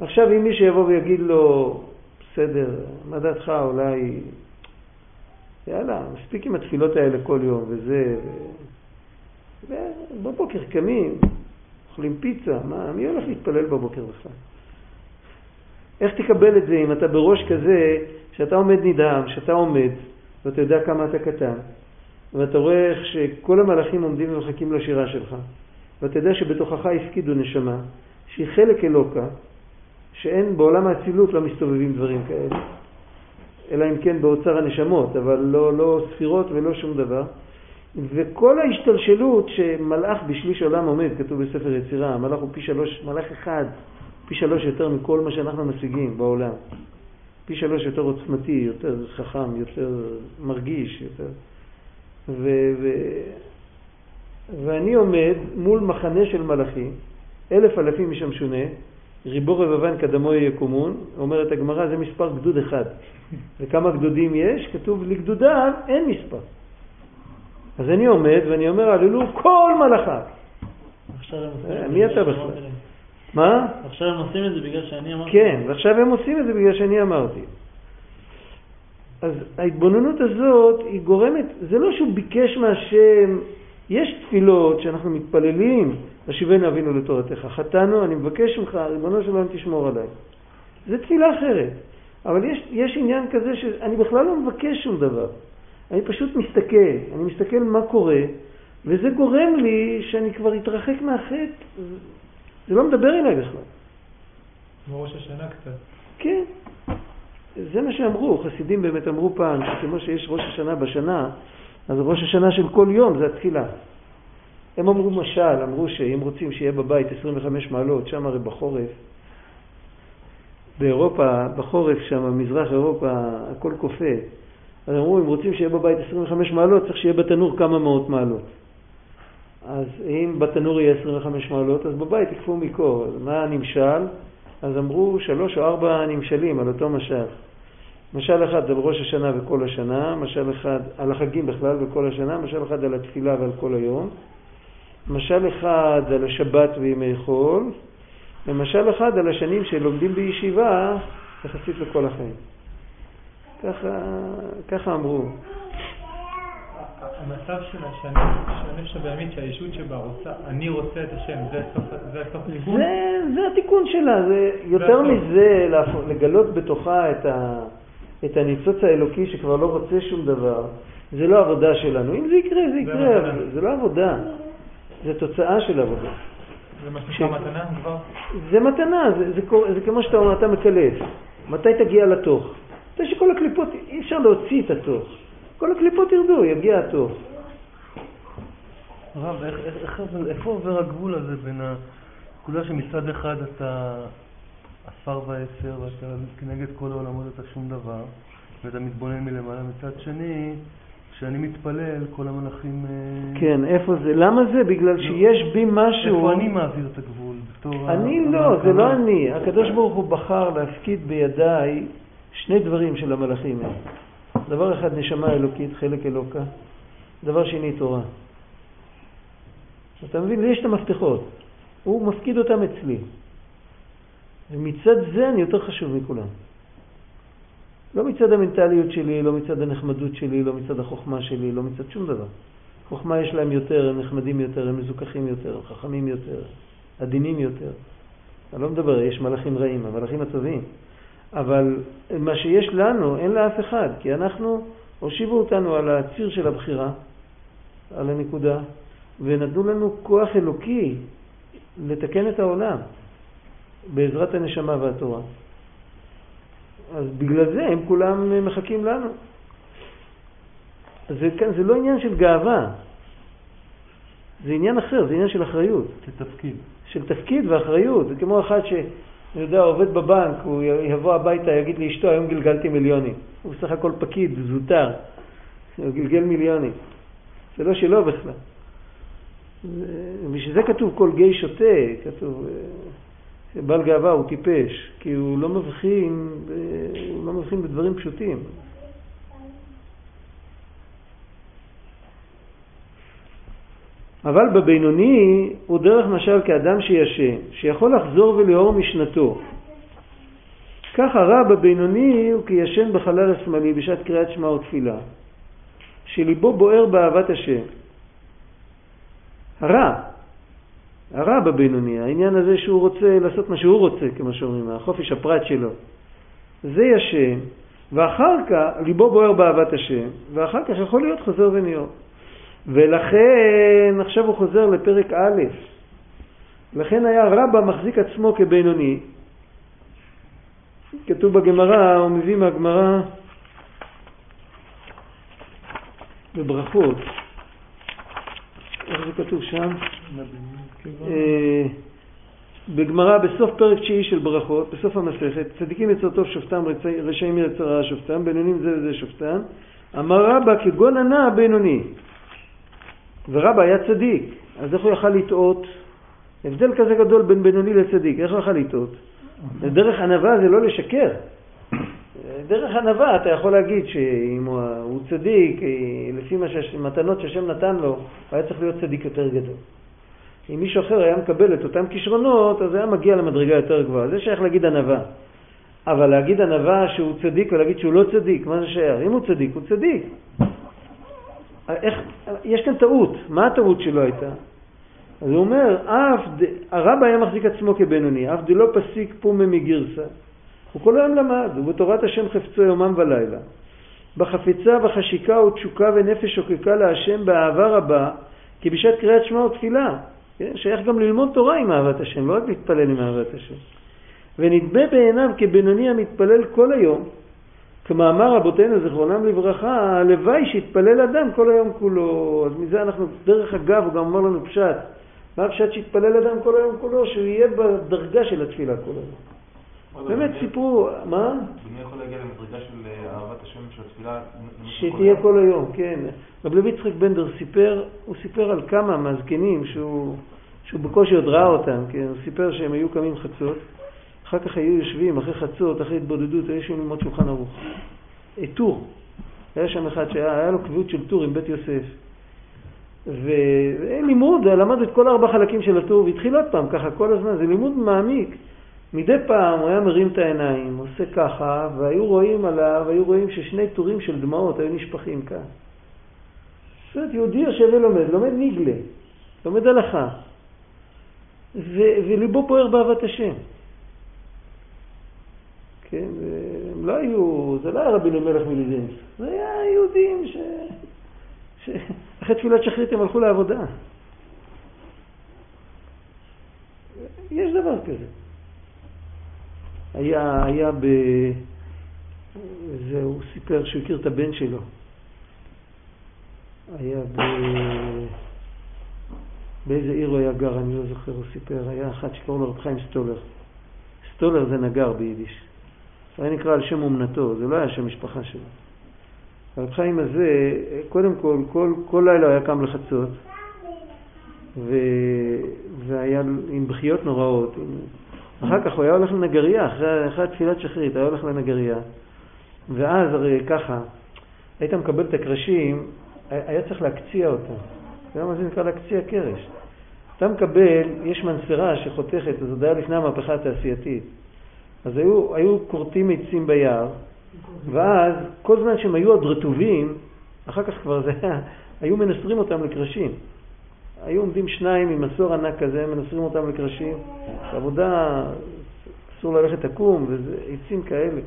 עכשיו אם מישהו יבוא ויגיד לו, בסדר, מה דעתך, אולי, יאללה, מספיק עם התפילות האלה כל יום, וזה, ו... ובבוקר קמים, אוכלים פיצה, מה, מי הולך להתפלל בבוקר בכלל? איך תקבל את זה אם אתה בראש כזה, שאתה עומד נדהם, שאתה עומד, ואתה יודע כמה אתה קטן, ואתה רואה איך שכל המלאכים עומדים ומחכים לשירה שלך, ואתה יודע שבתוכך הפקידו נשמה, שהיא חלק אלוקה, שאין בעולם האצילות לא מסתובבים דברים כאלה, אלא אם כן באוצר הנשמות, אבל לא, לא ספירות ולא שום דבר. וכל ההשתלשלות שמלאך בשליש עולם עומד, כתוב בספר יצירה, המלאך הוא פי שלוש, מלאך אחד, פי שלוש יותר מכל מה שאנחנו משיגים בעולם. פי שלוש יותר עוצמתי, יותר חכם, יותר מרגיש, יותר... ו, ו, ואני עומד מול מחנה של מלאכים, אלף אלפים ישמשונה, ריבו רבבן קדמו יקומון, אומרת הגמרא, זה מספר גדוד אחד. וכמה גדודים יש? כתוב לגדודיו אין מספר. אז אני עומד ואני אומר, הללו כל עושים אה, מי אתה בכלל? מה? עכשיו הם עושים את זה בגלל שאני אמרתי. כן, ועכשיו הם עושים את זה בגלל שאני אמרתי. אז ההתבוננות הזאת היא גורמת, זה לא שהוא ביקש מהשם, יש תפילות שאנחנו מתפללים, השיבנו אבינו לתורתך, חטאנו, אני מבקש ממך, ריבונו של עולם תשמור עליי. זה תפילה אחרת, אבל יש, יש עניין כזה שאני בכלל לא מבקש שום דבר, אני פשוט מסתכל, אני מסתכל מה קורה, וזה גורם לי שאני כבר אתרחק מהחטא, זה לא מדבר אליי בכלל. כמו ראש השנה קצת. כן, זה מה שאמרו, חסידים באמת אמרו פעם, שכמו שיש ראש השנה בשנה, אז ראש השנה של כל יום זה התפילה. הם אמרו משל, אמרו שאם רוצים שיהיה בבית 25 מעלות, שם הרי בחורף, באירופה, בחורף שם, מזרח אירופה, הכל קופא, אז אמרו, אם רוצים שיהיה בבית 25 מעלות, צריך שיהיה בתנור כמה מאות מעלות. אז אם בתנור יהיה 25 מעלות, אז בבית יקפו מקור. מה הנמשל? אז אמרו שלוש או ארבע נמשלים על אותו משל. משל אחד על ראש השנה וכל השנה, משל אחד על החגים בכלל וכל השנה, משל אחד על התפילה ועל כל היום, משל אחד על השבת וימי חול, ומשל אחד על השנים שלומדים בישיבה יחסית לכל החיים. ככה, ככה אמרו. המצב של הנפש הבהמית, שהישות שבה רוצה, אני רוצה את השם, זה זה הסוף התיקון? זה, זה התיקון שלה, זה יותר. מזה לגלות בתוכה את, ה, את הניצוץ האלוקי שכבר לא רוצה שום דבר. זה לא עבודה שלנו. אם זה יקרה, זה יקרה, מתנה. אבל זה לא עבודה. זה תוצאה של עבודה. זה מה שנקרא מתנה כבר? זה מתנה, זה, זה, קור- זה כמו שאתה אומר, אתה מקלף. מתי תגיע לתוך? מתי שכל הקליפות, אי אפשר להוציא את התוך. כל הקליפות ירדו, יגיע התוך. הרב, איך- איך- איפה עובר הגבול הזה בין הנקודה שמצד אחד אתה עפר ועשר ואתה כנגד כל העולמות אתה שום דבר ואתה מתבונן מלמעלה, מצד שני, כשאני מתפלל כל המלאכים... אה, כן, איפה זה? למה זה? בגלל שיש בי משהו... איפה אני מעביר את הגבול? בתור אני ה- לא, זה לא? אני. הקדוש ברוך הוא בחר להפקיד בידיי שני דברים של המלאכים. דבר אחד, נשמה אלוקית, חלק אלוקה. דבר שני, תורה. אתה מבין? לי יש את המפתחות. הוא מפקיד אותם אצלי. ומצד זה אני יותר חשוב מכולם. לא מצד המנטליות שלי, לא מצד הנחמדות שלי, לא מצד החוכמה שלי, לא מצד שום דבר. חוכמה יש להם יותר, הם נחמדים יותר, הם מזוכחים יותר, הם חכמים יותר, עדינים יותר. אני לא מדבר, יש מלאכים רעים, המלאכים הטובים. אבל מה שיש לנו, אין לאף אחד, כי אנחנו, הושיבו אותנו על הציר של הבחירה, על הנקודה, ונתנו לנו כוח אלוקי לתקן את העולם בעזרת הנשמה והתורה. אז בגלל זה הם כולם מחכים לנו. זה, זה לא עניין של גאווה, זה עניין אחר, זה עניין של אחריות. כתפקיד. של תפקיד ואחריות. זה כמו אחד שאני יודע, עובד בבנק, הוא יבוא הביתה, יגיד לאשתו, היום גלגלתי מיליונים. הוא בסך הכל פקיד, זוטר. הוא גלגל מיליונים. זה לא שלו בכלל. בשביל זה כתוב כל גיא שותה, כתוב, בעל גאווה הוא טיפש, כי הוא לא מבחין, הוא לא מבחין בדברים פשוטים. אבל בבינוני הוא דרך משל כאדם שישן, שיכול לחזור ולאור משנתו. כך הרע בבינוני הוא כישן בחלל השמאלי בשעת קריאת שמע ותפילה, שליבו בוער באהבת השם. הרע, הרע בבינוני, העניין הזה שהוא רוצה לעשות מה שהוא רוצה, כמו שאומרים, החופש הפרט שלו. זה ישן, ואחר כך ליבו בוער באהבת השם, ואחר כך יכול להיות חוזר וניאור. ולכן עכשיו הוא חוזר לפרק א', לכן היה רבא מחזיק עצמו כבינוני. כתוב בגמרא, הוא מביא מהגמרא בברכות, איך זה כתוב שם? אה, בגמרא בסוף פרק תשיעי של ברכות, בסוף המסכת, צדיקים יצר טוב שופטם, רשעים יצר רע שופטם, בינונים זה וזה שופטם, אמר רבא כגון ענה הבינוני. ורבא היה צדיק, אז איך הוא יכל לטעות? הבדל כזה גדול בין בינוני לצדיק, איך הוא יכל לטעות? דרך ענווה זה לא לשקר. דרך ענווה אתה יכול להגיד שאם הוא, צדיק, אה, לפי מתנות שהשם נתן לו, הוא היה צריך להיות צדיק יותר גדול. אם מישהו אחר היה מקבל את אותם כישרונות, אז היה מגיע למדרגה יותר גבוהה. זה שייך להגיד ענווה. אבל להגיד ענווה שהוא צדיק ולהגיד שהוא לא צדיק, מה זה שייך? אם הוא צדיק, הוא צדיק. איך, יש כאן טעות, מה הטעות שלו הייתה? אז הוא אומר, אף, ד- הרבא היה מחזיק עצמו כבינוני, אף דלא פסיק פומה מגרסה. הוא כל היום למד, ובתורת השם חפצו יומם ולילה. בחפיצה, בחשיקה ותשוקה ונפש שוקקה להשם באהבה רבה, כי בשעת קריאת שמע ותפילה. כן? שייך גם ללמוד תורה עם אהבת השם, לא רק להתפלל עם אהבת השם. ונדמה בעיניו כבינוני המתפלל כל היום, כמאמר רבותינו זיכרונם לברכה, הלוואי שיתפלל אדם כל היום כולו. אז מזה אנחנו, דרך אגב, הוא גם אומר לנו פשט. מה הפשט שיתפלל אדם כל היום כולו? שהוא יהיה בדרגה של התפילה כל היום. באמת סיפרו, מה? בני יכול להגיע למדרגה של אה, אהבת השם של התפילה... שתהיה כל היום, כן. רב לוי יצחק בנדר סיפר, הוא סיפר על כמה מהזקנים שהוא בקושי עוד ראה אותם, כן, הוא סיפר שהם היו קמים חצות, אחר כך היו יושבים אחרי חצות, אחרי התבודדות, היו יושבים ללמוד שולחן ערוך. אה, טור, היה שם אחד שהיה לו קביעות של טור עם בית יוסף. ואין לימוד, למד את כל ארבע חלקים של הטור והתחיל עוד פעם ככה כל הזמן, זה לימוד מעמיק. מדי פעם הוא היה מרים את העיניים, עושה ככה, והיו רואים עליו, היו רואים ששני טורים של דמעות היו נשפכים כאן. זאת אומרת, יהודי יושב ולומד, לומד ניגלה, לומד הלכה, ו- וליבו פוער באהבת השם. כן, הם לא היו, זה לא היה רבי אלימלך מליזנס, זה היה יהודים ש... שאחרי תפילת שחרית הם הלכו לעבודה. יש דבר כזה. היה, היה ב... זה, הוא סיפר שהוא הכיר את הבן שלו. היה ב... באיזה עיר הוא היה גר, אני לא זוכר, הוא סיפר, היה אחד שקראו לו רב חיים סטולר. סטולר זה נגר ביידיש. זה היה נקרא על שם אומנתו, זה לא היה שם משפחה שלו. הרב חיים הזה, קודם כל, כל, כל לילה היה קם לחצות, ו... והיה עם בחיות נוראות. אחר כך הוא היה הולך לנגריה, אחרי, אחרי תפילת שחרית, היה הולך לנגריה, ואז הרי ככה, היית מקבל את הקרשים, היה צריך להקציע אותם. אתה יודע מה זה נקרא להקציע קרש? אתה מקבל, יש מנסרה שחותכת, זה היה לפני המהפכה התעשייתית. אז היו, היו כורתים עצים ביער, ואז כל זמן שהם היו עוד רטובים, אחר כך כבר זה היה, היו מנסרים אותם לקרשים. היו עומדים שניים עם מסור ענק כזה, מנסרים אותם לקרשים. עבודה, אסור ללכת עקום, וזה עצים כאלה.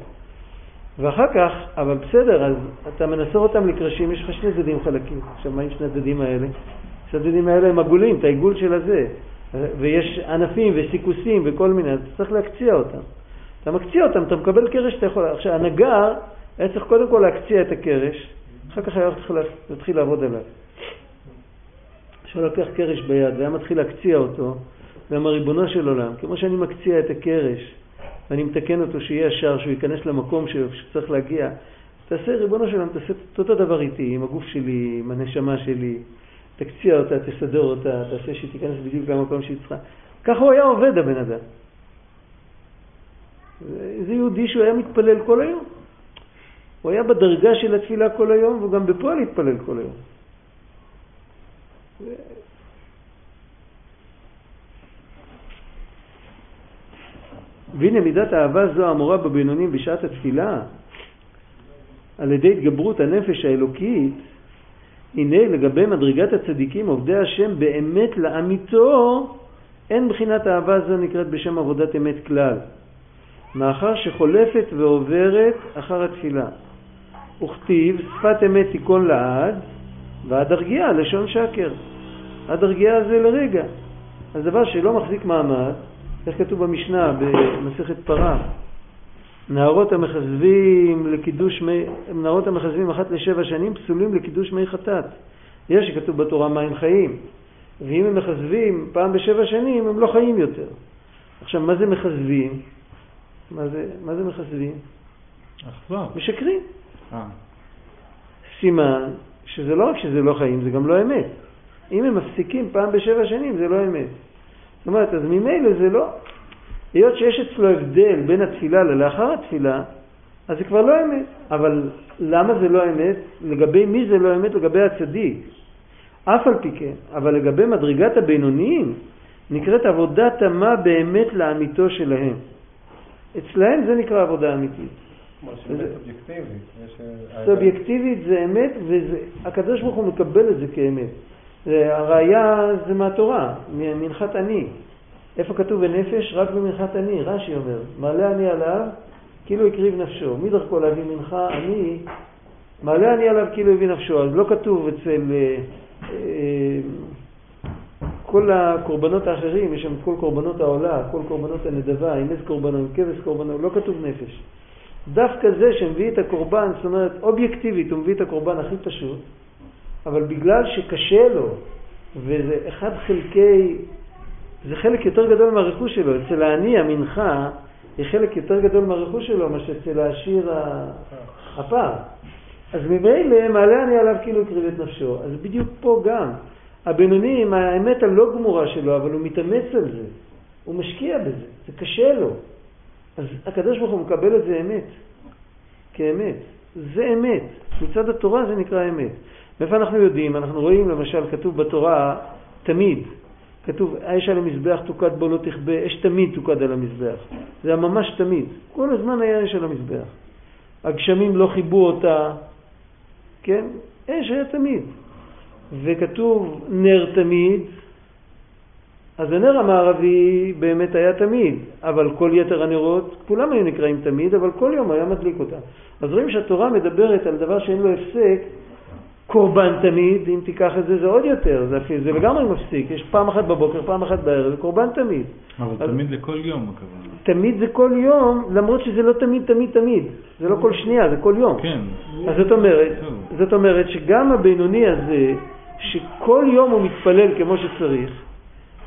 ואחר כך, אבל בסדר, אז אתה מנסר אותם לקרשים, יש לך שני צדדים חלקים. עכשיו, מה עם שני הצדדים האלה? שני הצדדים האלה הם עגולים, את העיגול של הזה. ויש ענפים וסיכוסים וכל מיני, אז צריך להקציע אותם. אתה מקציע אותם, אתה מקבל קרש שאתה יכול... עכשיו, הנגר היה צריך קודם כל להקציע את הקרש, אחר כך היה צריך להתחיל לעבוד עליו. כשהוא לקח קרש ביד והיה מתחיל להקציע אותו, ואמר, ריבונו של עולם, כמו שאני מקציע את הקרש ואני מתקן אותו שיהיה ישר, שהוא ייכנס למקום שצריך להגיע, תעשה, ריבונו של עולם, תעשה את אותו דבר איתי, עם הגוף שלי, עם הנשמה שלי, תקציע אותה, תסדר אותה, תעשה שהיא תיכנס בדיוק למקום שהיא צריכה. ככה הוא היה עובד, הבן אדם. זה יהודי שהוא היה מתפלל כל היום. הוא היה בדרגה של התפילה כל היום, והוא גם בפועל התפלל כל היום. והנה מידת האהבה זו האמורה בבינונים בשעת התפילה, על ידי התגברות הנפש האלוקית, הנה לגבי מדרגת הצדיקים עובדי השם באמת לאמיתו, אין בחינת אהבה זו נקראת בשם עבודת אמת כלל, מאחר שחולפת ועוברת אחר התפילה. וכתיב שפת אמת תיכון לעד, ועד הרגיעה לשון שקר. עד הרגיעה זה לרגע. אז דבר שלא מחזיק מעמד, איך כתוב במשנה במסכת פרה, נערות המחזבים לקידוש מי, נערות המחזבים אחת לשבע שנים פסולים לקידוש מי חטאת. יש שכתוב בתורה מים חיים, ואם הם מחזבים פעם בשבע שנים הם לא חיים יותר. עכשיו, מה זה מחזבים? מה זה, מה זה מחזבים? אכזר. משקרים. אה. סימן שזה לא רק שזה לא חיים, זה גם לא אמת. אם הם מפסיקים פעם בשבע שנים, זה לא אמת. זאת אומרת, אז ממילא זה לא... היות שיש אצלו הבדל בין התפילה ללאחר התפילה, אז זה כבר לא אמת. אבל למה זה לא אמת? לגבי מי זה לא אמת? לגבי הצדיק. אף על פי כן, אבל לגבי מדרגת הבינוניים, נקראת עבודה תמה באמת לאמיתו שלהם. אצלהם זה נקרא עבודה אמיתית. כמו שזה סובייקטיבית. יש, אה, סובייקטיבית זה אמת, והקדוש ברוך הוא מקבל את זה כאמת. הראיה זה מהתורה, מנחת אני. איפה כתוב בנפש? רק במנחת אני, רש"י אומר, מעלה אני עליו כאילו הקריב נפשו. מי דרכו להביא מנחה? אני, מעלה אני עליו כאילו הביא נפשו. אז לא כתוב אצל אה, אה, כל הקורבנות האחרים, יש שם כל קורבנות העולה, כל קורבנות הנדבה, עם איזה קורבנות, עם כבש קורבנות, לא כתוב נפש. דווקא זה שמביא את הקורבן, זאת אומרת, אובייקטיבית הוא מביא את הקורבן הכי פשוט, אבל בגלל שקשה לו, וזה אחד חלקי, זה חלק יותר גדול מהרכוש שלו, אצל העני המנחה היא חלק יותר גדול מהרכוש שלו מאשר אצל העשיר הפער. אז ממילא מעלה אני עליו כאילו הקריב את נפשו. אז בדיוק פה גם, הבינוני עם האמת הלא גמורה שלו, אבל הוא מתאמץ על זה, הוא משקיע בזה, זה קשה לו. אז הקדוש ברוך הוא מקבל את זה אמת, כאמת. זה אמת. מצד התורה זה נקרא אמת. מאיפה אנחנו יודעים? אנחנו רואים למשל, כתוב בתורה תמיד, כתוב האש על המזבח תוקד בו לא תכבה, אש תמיד תוקד על המזבח. זה היה ממש תמיד. כל הזמן היה אש על המזבח. הגשמים לא חיבו אותה, כן? אש היה תמיד. וכתוב נר תמיד, אז הנר המערבי באמת היה תמיד, אבל כל יתר הנרות, כולם היו נקראים תמיד, אבל כל יום היה מדליק אותם. אז רואים שהתורה מדברת על דבר שאין לו הפסק, קורבן תמיד, אם תיקח את זה, זה עוד יותר, זה, זה לגמרי מפסיק, יש פעם אחת בבוקר, פעם אחת בערב, קורבן תמיד. אבל אז- תמיד לכל יום הכוונה. תמיד זה כל יום, למרות שזה לא תמיד, תמיד, תמיד. זה לא כל שנייה, זה כל יום. כן. אז זאת אומרת. זאת אומרת שגם הבינוני הזה, שכל יום הוא מתפלל כמו שצריך,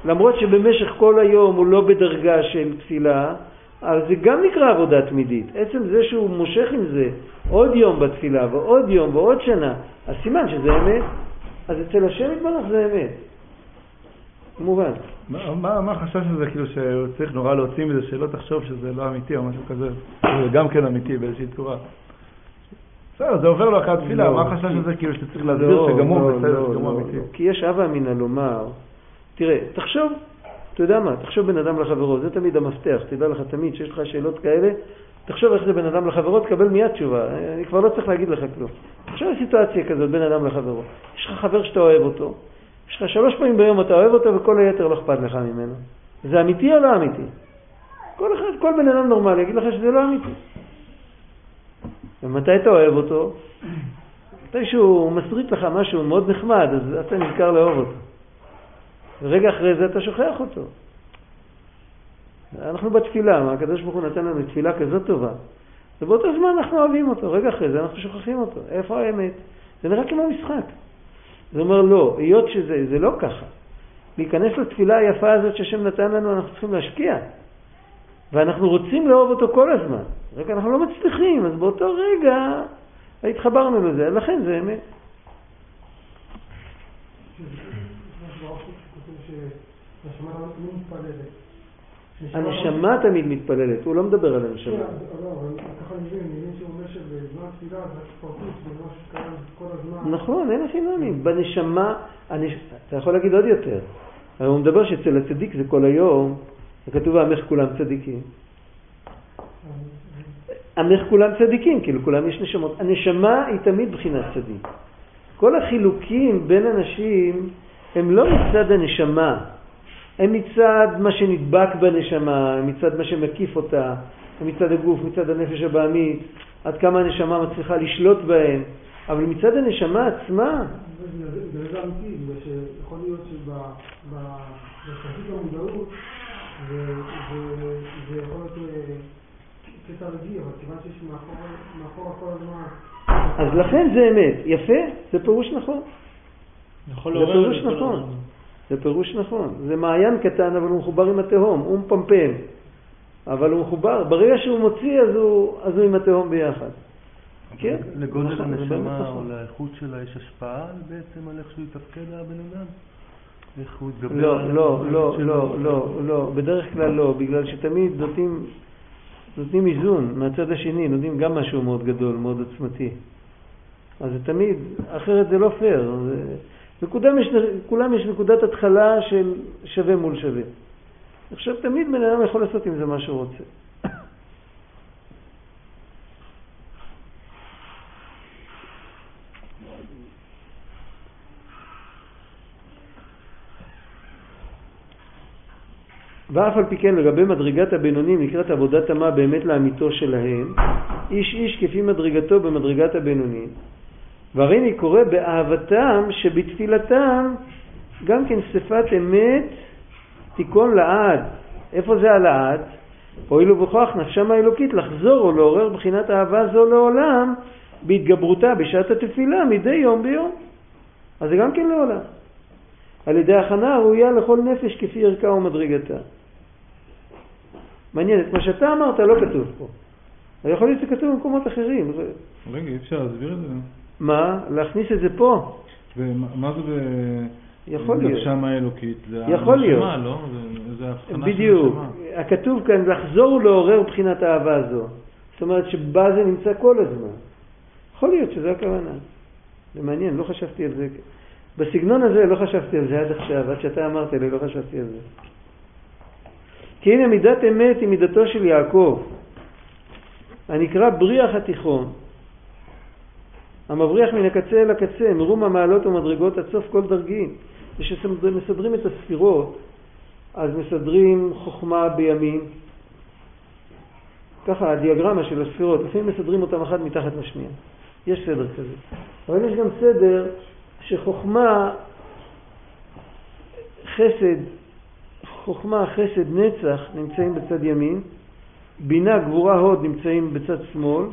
למרות שבמשך כל היום הוא לא בדרגה של תפילה, אז זה גם נקרא עבודה תמידית. עצם זה שהוא מושך עם זה עוד יום בתפילה ועוד יום ועוד שנה, אז סימן שזה אמת. אז אצל השם יתברך זה אמת. כמובן. מה- החשש הזה, כאילו, שהוא צריך נורא להוציא מזה, שלא תחשוב שזה לא אמיתי או משהו כזה? זה גם כן אמיתי באיזושהי צורה. בסדר, זה עובר לו אחרי התפילה, לא, מה החשש הזה, כאילו, שאתה צריך להסביר לא, שגם הוא בסדר, לא, שגם הוא אמיתי? כי יש הווה אמינא לומר, תראה, תחשוב, אתה יודע מה, תחשוב בן אדם לחברו, זה תמיד המפתח, תדע לך תמיד שיש לך שאלות כאלה, תחשוב איך זה בן אדם לחברו, תקבל מיד תשובה, אני כבר לא צריך להגיד לך כלום. תחשוב על סיטואציה כזאת, בן אדם לחברו, יש לך חבר שאתה אוהב אותו, יש לך שלוש פעמים ביום אתה אוהב אותו וכל היתר לא אכפת לך ממנו. זה אמיתי או לא אמיתי? כל אחד, כל בן אדם נורמלי יגיד לך שזה לא אמיתי. ומתי אתה אוהב אותו? מתי שהוא מסריט לך משהו מאוד נחמד, אז אתה נזכר לאהוב אותו. ורגע אחרי זה אתה שוכח אותו. אנחנו בתפילה, הקדוש ברוך הוא נתן לנו תפילה כזאת טובה, ובאותו זמן אנחנו אוהבים אותו, רגע אחרי זה אנחנו שוכחים אותו. איפה האמת? זה נראה כמו משחק. זה אומר לא, היות שזה זה לא ככה. להיכנס לתפילה היפה הזאת שהשם נתן לנו, אנחנו צריכים להשקיע. ואנחנו רוצים לאהוב אותו כל הזמן, רק אנחנו לא מצליחים, אז באותו רגע התחברנו לזה, לכן זה אמת. הנשמה תמיד מתפללת, הוא לא מדבר על הנשמה. ככה אני מבין, אני מבין שהוא אומר שבזמן תפילה זה התפרקות, זה מה שקיים כל הזמן. נכון, אין חינמים. בנשמה. אתה יכול להגיד עוד יותר. הרי הוא מדבר שאצל הצדיק זה כל היום, וכתוב עמך כולם צדיקים. עמך כולם צדיקים, כאילו כולם יש נשמות. הנשמה היא תמיד בחינת צדיק. כל החילוקים בין אנשים הם לא מצד הנשמה, הם מצד מה שנדבק בנשמה, הם מצד מה שמקיף אותה, הם מצד הגוף, מצד הנפש הבעמית, עד כמה הנשמה מצליחה לשלוט בהם, אבל מצד הנשמה עצמה, זה זה אמיתי, בגלל שיכול להיות שבתחזית המודעות זה יכול להיות אז לכן זה אמת. יפה, זה פירוש נכון. יכול זה פירוש נכון. זה פירוש נכון. זה מעיין קטן, אבל הוא מחובר עם התהום, הוא מפמפם. אבל הוא מחובר, ברגע שהוא מוציא אז הוא, אז הוא עם התהום ביחד. כן. לגודל נכון, הנשמה או נכון. לאיכות שלה יש השפעה בעצם על איך שהוא יתפקד הבן אדם? איך הוא יתגבר לא, לא, לא? לא, לא, לא, בדרך כלל לא, בגלל שתמיד נותנים, נותנים איזון מהצד השני, נותנים גם משהו מאוד גדול, מאוד עוצמתי. אז זה תמיד, אחרת זה לא פייר. לכולם יש נקודת התחלה של שווה מול שווה. עכשיו תמיד בן אדם יכול לעשות עם זה מה שהוא רוצה. ואף על פי כן לגבי מדרגת הבינונים נקראת עבודת המה באמת לאמיתו שלהם, איש איש כפי מדרגתו במדרגת הבינונים. והרי אני קורא באהבתם שבתפילתם גם כן שפת אמת תיכון לעד. איפה זה הלעד? הואיל ובכוח נפשם האלוקית לחזור או לעורר בחינת אהבה זו לעולם בהתגברותה בשעת התפילה מדי יום ביום. אז זה גם כן לעולם. על ידי הכנה הראויה לכל נפש כפי ערכה ומדרגתה. מעניין, את מה שאתה אמרת לא כתוב פה. יכול להיות שכתוב במקומות אחרים. רגע, אי אפשר להסביר את זה? מה? להכניס את זה פה. ומה מה זה ב... יכול להיות. נפשם האלוקית? זה יכול להיות. הנשמה, לא? זה- זה הבחנה של בדיוק. נשמה. הכתוב כאן, לחזור ולעורר בחינת האהבה הזו. זאת אומרת שבה זה נמצא כל הזמן. יכול להיות שזו הכוונה. זה מעניין, לא חשבתי על זה. בסגנון הזה לא חשבתי על זה עד עכשיו, עד שאתה אמרת לי, לא חשבתי על זה. כי הנה מידת אמת היא מידתו של יעקב, הנקרא בריח התיכון, המבריח מן הקצה אל הקצה, מרום המעלות ומדרגות עד סוף כל דרגים. כשמסדרים את הספירות, אז מסדרים חוכמה בימין, ככה הדיאגרמה של הספירות, לפעמים מסדרים אותם אחת מתחת לשנייה. יש סדר כזה. אבל יש גם סדר שחוכמה, חסד, חוכמה, חסד, נצח נמצאים בצד ימין, בינה, גבורה, הוד נמצאים בצד שמאל,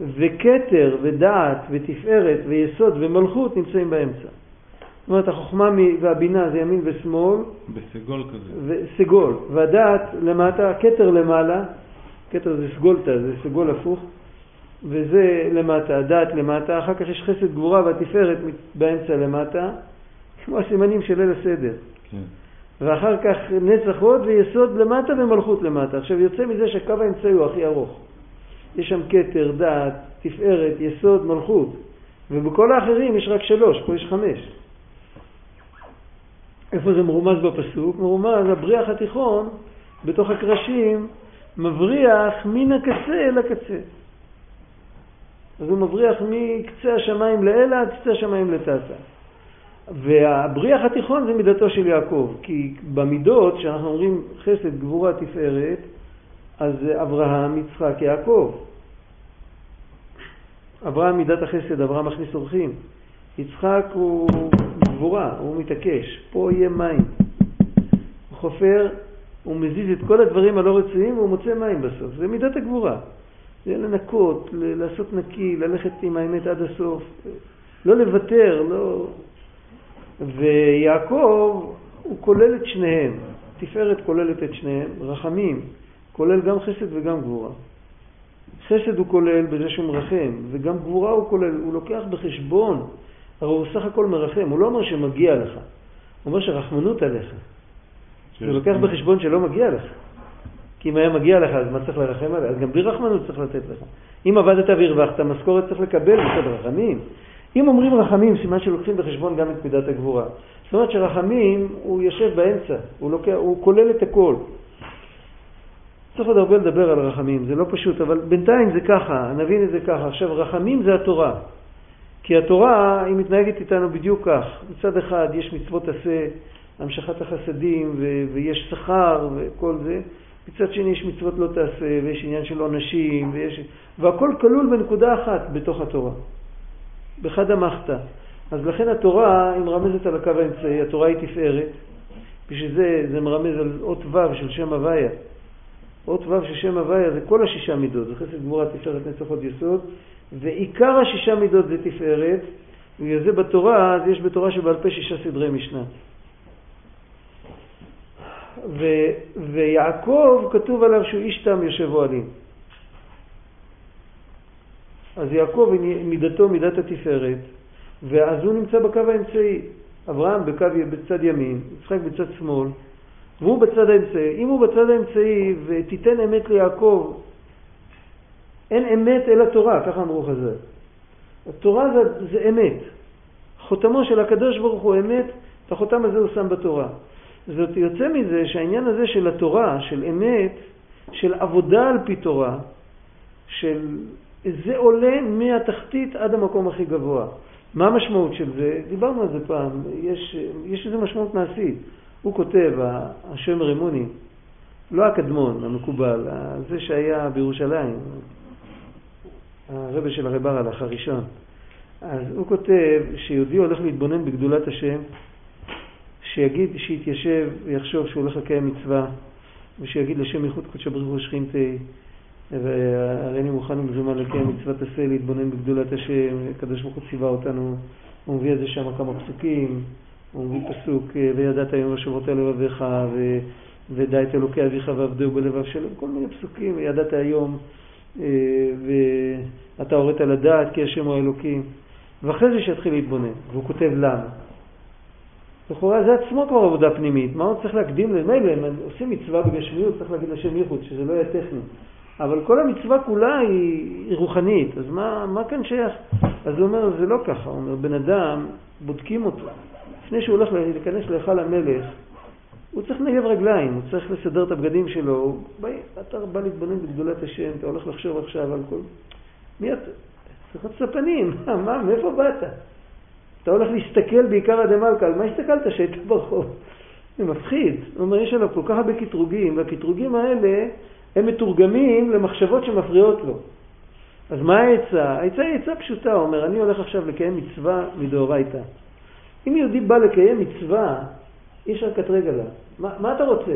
וכתר ודעת ותפארת ויסוד ומלכות נמצאים באמצע. זאת אומרת, החוכמה והבינה זה ימין ושמאל, בסגול כזה. וסגול, והדעת למטה, כתר למעלה, כתר זה סגולתא, זה סגול הפוך, וזה למטה, הדעת למטה, אחר כך יש חסד גבורה והתפארת באמצע למטה, כמו הסימנים של ליל הסדר. כן. ואחר כך נצח הוד ויסוד למטה ומלכות למטה. עכשיו יוצא מזה שהקו האמצעי הוא הכי ארוך. יש שם כתר, דעת, תפארת, יסוד, מלכות. ובכל האחרים יש רק שלוש, פה יש חמש. איפה זה מרומז בפסוק? מרומז, הבריח התיכון בתוך הקרשים מבריח מן הקצה אל הקצה. אז הוא מבריח מקצה השמיים לאלה עד קצה השמיים לטאטה. והבריח התיכון זה מידתו של יעקב, כי במידות, כשאנחנו אומרים חסד, גבורה, תפארת, אז אברהם, יצחק, יעקב. אברהם מידת החסד, אברהם מכניס אורחים. יצחק הוא גבורה, הוא מתעקש, פה יהיה מים. הוא חופר, הוא מזיז את כל הדברים הלא רצויים והוא מוצא מים בסוף. זה מידת הגבורה. זה לנקות, לעשות נקי, ללכת עם האמת עד הסוף, לא לוותר, לא... ויעקב הוא כולל את שניהם, תפארת כוללת את שניהם, רחמים כולל גם חסד וגם גבורה. חסד הוא כולל בזה שהוא מרחם, וגם גבורה הוא כולל, הוא לוקח בחשבון, הרי הוא סך הכל מרחם, הוא לא אומר שמגיע לך, הוא אומר שרחמנות עליך. כן. הוא לוקח בחשבון שלא מגיע לך. כי אם היה מגיע לך, אז מה צריך לרחם עליך? אז גם בלי רחמנות צריך לתת לך. אם עבדת והרווחת, משכורת צריך לקבל מצד רחמים. אם אומרים רחמים, סימן שלוקחים בחשבון גם את מידת הגבורה. זאת אומרת שרחמים, הוא יושב באמצע, הוא, לוקח, הוא כולל את הכל. צריך עוד הרבה לדבר על רחמים, זה לא פשוט, אבל בינתיים זה ככה, נבין את זה ככה. עכשיו, רחמים זה התורה. כי התורה, היא מתנהגת איתנו בדיוק כך. מצד אחד יש מצוות עשה, המשכת החסדים, ו- ויש שכר וכל זה. מצד שני יש מצוות לא תעשה, ויש עניין של עונשים, ויש... והכל כלול בנקודה אחת בתוך התורה. בחד המחתא. אז לכן התורה היא מרמזת על הקו האמצעי, התורה היא תפארת. בשביל זה זה מרמז על אות ו' של שם הוויה. אות ו' של שם הוויה זה כל השישה מידות, זה חסד גבורה, תפארת, נצח עוד יסוד, ועיקר השישה מידות זה תפארת, בגלל זה בתורה, אז יש בתורה שבעל פה שישה סדרי משנה. ו, ויעקב כתוב עליו שהוא איש תם יושב אוהלים. אז יעקב מידתו מידת התפארת, ואז הוא נמצא בקו האמצעי. אברהם בקו, בצד ימין, יצחק בצד שמאל, והוא בצד האמצעי. אם הוא בצד האמצעי ותיתן אמת ליעקב, אין אמת אלא תורה, ככה אמרו חז"ל. התורה זה, זה אמת. חותמו של הקדוש ברוך הוא אמת, את החותם הזה הוא שם בתורה. זאת יוצא מזה שהעניין הזה של התורה, של אמת, של עבודה על פי תורה, של זה עולה מהתחתית עד המקום הכי גבוה. מה המשמעות של זה? דיברנו על זה פעם, יש, איזו משמעות מעשית. הוא כותב, השם רימוני, לא הקדמון, המקובל, זה שהיה בירושלים, הרבי של הרב הרלך הראשון. אז הוא כותב שיהודי הולך להתבונן בגדולת השם, שיגיד, שיתיישב ויחשוב שהוא הולך לקיים מצווה, ושיגיד לשם ייחוד קודשא בריך הוא שכינתי, והריני מוכן ומזומן לקיים מצוות עשה, להתבונן בגדולת השם, הקדוש ברוך הוא ציווה אותנו, הוא מביא את זה שם כמה פסוקים, הוא מביא פסוק, וידעת היום ושברת לבביך, ו... ודע את אלוקי אביך ועבדהו בלבב שלם, כל מיני פסוקים, וידעת היום אה, ואתה הורית לדעת כי השם הוא האלוקים, ואחרי זה שיתחיל להתבונן, והוא כותב למה. לכאורה זה עצמו כבר עבודה פנימית, מה הוא צריך להקדים למילא, אם עושים מצווה בגשמיות, צריך להגיד לשם ייחוד, שזה לא יהיה טכני. אבל כל המצווה כולה היא, רוחנית, אז מה, מה כאן שייך? אז הוא אומר, זה לא ככה, הוא אומר, בן אדם, בודקים אותו. לפני שהוא הולך להיכנס להיכל המלך, הוא צריך לנגב רגליים, הוא צריך לסדר את הבגדים שלו, בא, אתה בא להתבונן בגדולת השם, אתה הולך לחשוב עכשיו על כל... מי אתה? צריך את הפנים, מה, מאיפה באת? אתה הולך להסתכל בעיקר עד המלכה, על מה הסתכלת שהיית ברחוב? זה מפחיד. הוא אומר, יש עליו כל כך הרבה קטרוגים, והקטרוגים האלה הם מתורגמים למחשבות שמפריעות לו. אז מה העצה? העצה היא עצה פשוטה, הוא אומר, אני הולך עכשיו לקיים מצווה מדאורייתא. אם יהודי בא לקיים מצווה, אי אפשר לקטרג עליו. מה, מה אתה רוצה?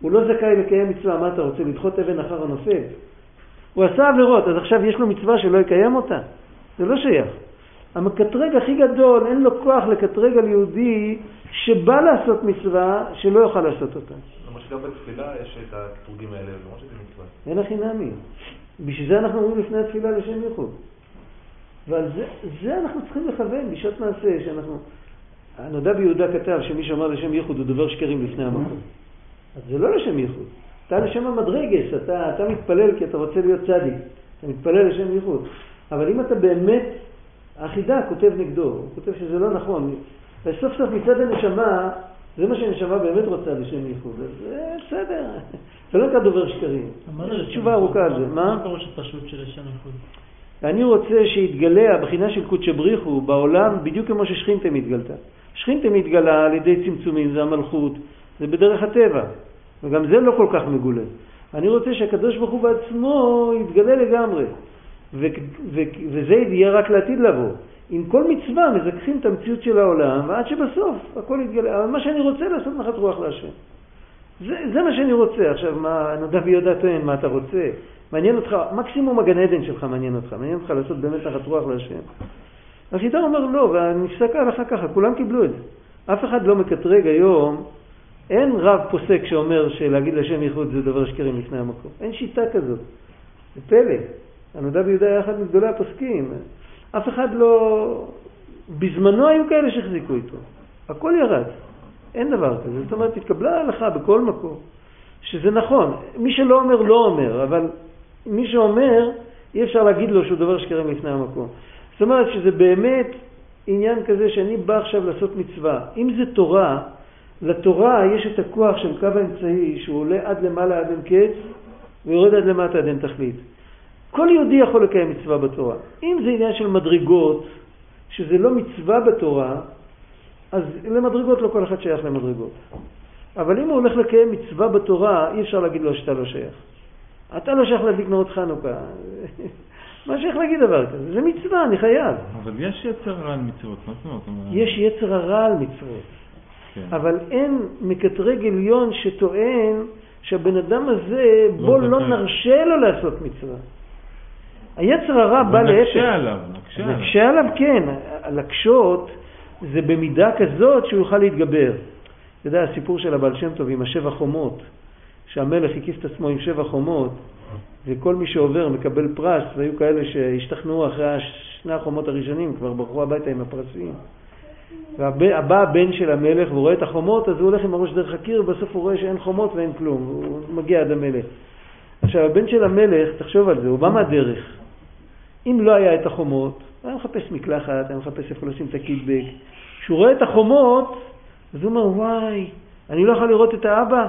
הוא לא זכאי לקיים מצווה, מה אתה רוצה? לדחות אבן אחר הנופל? הוא עשה עבירות, אז עכשיו יש לו מצווה שלא יקיים אותה? זה לא שייך. המקטרג הכי גדול, אין לו כוח לקטרג על יהודי שבא לעשות מצווה שלא יוכל לעשות אותה. למרות שגם בתפילה יש את הקטרוגים האלה, למרות שזה מצווה. אין הכי נמי. בשביל זה אנחנו אומרים לפני התפילה לשם ייחוד. ועל זה, זה אנחנו צריכים לכוון בשעות מעשה, שאנחנו... הנודע ביהודה כתב שמי שאמר לשם ייחוד הוא דובר שקרים לפני המקום. אז זה לא לשם ייחוד. אתה לשם המדרגס, אתה, אתה מתפלל כי אתה רוצה להיות צדיק. אתה מתפלל לשם ייחוד. אבל אם אתה באמת האחידה כותב נגדו, הוא כותב שזה לא נכון. וסוף סוף מצד הנשמה, זה מה שהנשמה באמת רוצה לשם ייחוד. אז זה בסדר, זה לא נקרא דובר שקרים. יש תשובה ארוכה על זה. מה? מה פירוש הפשוט של השם ייחוד? אני רוצה שיתגלה הבחינה של קודשא בריחו בעולם בדיוק כמו ששכינתה מתגלתה. שכינתה מתגלה על ידי צמצומים, זה המלכות, זה בדרך הטבע, וגם זה לא כל כך מגולה. אני רוצה שהקדוש ברוך הוא בעצמו יתגלה לגמרי. ו- ו- וזה יהיה רק לעתיד לבוא. עם כל מצווה מזכחים את המציאות של העולם, ועד שבסוף הכל יתגלה. אבל מה שאני רוצה לעשות נחת רוח להשם. זה, זה מה שאני רוצה. עכשיו, מה נדב יהודה טוען, מה אתה רוצה? מעניין אותך, מקסימום הגן עדן שלך מעניין אותך, מעניין אותך לעשות באמת נחת רוח להשם. החידה אומר לא, ונפסק ההלכה ככה, כולם קיבלו את זה. אף אחד לא מקטרג היום, אין רב פוסק שאומר שלהגיד לשם ייחוד זה דבר שקרים לפני המקום. אין שיטה כזאת. זה פלא. הנודע ביהודה היה אחד מגדולי הפוסקים. אף אחד לא... בזמנו היו כאלה שהחזיקו איתו. הכל ירד. אין דבר כזה. זאת אומרת, התקבלה ההלכה בכל מקום, שזה נכון. מי שלא אומר, לא אומר, אבל מי שאומר, אי אפשר להגיד לו שהוא דבר שקרים לפני המקום. זאת אומרת שזה באמת עניין כזה שאני בא עכשיו לעשות מצווה. אם זה תורה, לתורה יש את הכוח של קו האמצעי שהוא עולה עד למעלה עד אין קץ ויורד עד למטה עד אין תכלית. כל יהודי יכול לקיים מצווה בתורה. אם זה עניין של מדרגות, שזה לא מצווה בתורה, אז למדרגות לא כל אחד שייך למדרגות. אבל אם הוא הולך לקיים מצווה בתורה, אי אפשר להגיד לו שאתה לא שייך. אתה לא שייך להדליק נרות חנוכה. מה שייך להגיד דבר כזה? זה מצווה, אני חייב. אבל יש יצר רע על מצוות, מה זאת אומרת? יש יצר הרע על מצוות. כן. אבל אין מקטרג עליון שטוען שהבן אדם הזה, בוא לא. נרשה לו לעשות מצווה. היצר הרע בא להפך. נקשה עליו, נקשה עליו. נקשה עליו, כן. לקשות זה במידה כזאת שהוא יוכל להתגבר. אתה יודע, הסיפור של הבעל שם טוב עם השבע חומות, שהמלך הקיף את עצמו עם שבע חומות, וכל מי שעובר מקבל פרס, והיו כאלה שהשתכנעו אחרי שני החומות הראשונים, כבר ברחו הביתה עם הפרסים. ובא הבן של המלך והוא רואה את החומות, אז הוא הולך עם הראש דרך הקיר, ובסוף הוא רואה שאין חומות ואין כלום, הוא מגיע עד המלך. עכשיו, הבן של המלך, תחשוב על זה, הוא בא מהדרך. אם לא היה את החומות, הוא היה מחפש מקלחת, היה מחפש איפה לשים את הקיטבג. כשהוא רואה את החומות, אז הוא אומר, וואי, אני לא יכול לראות את האבא.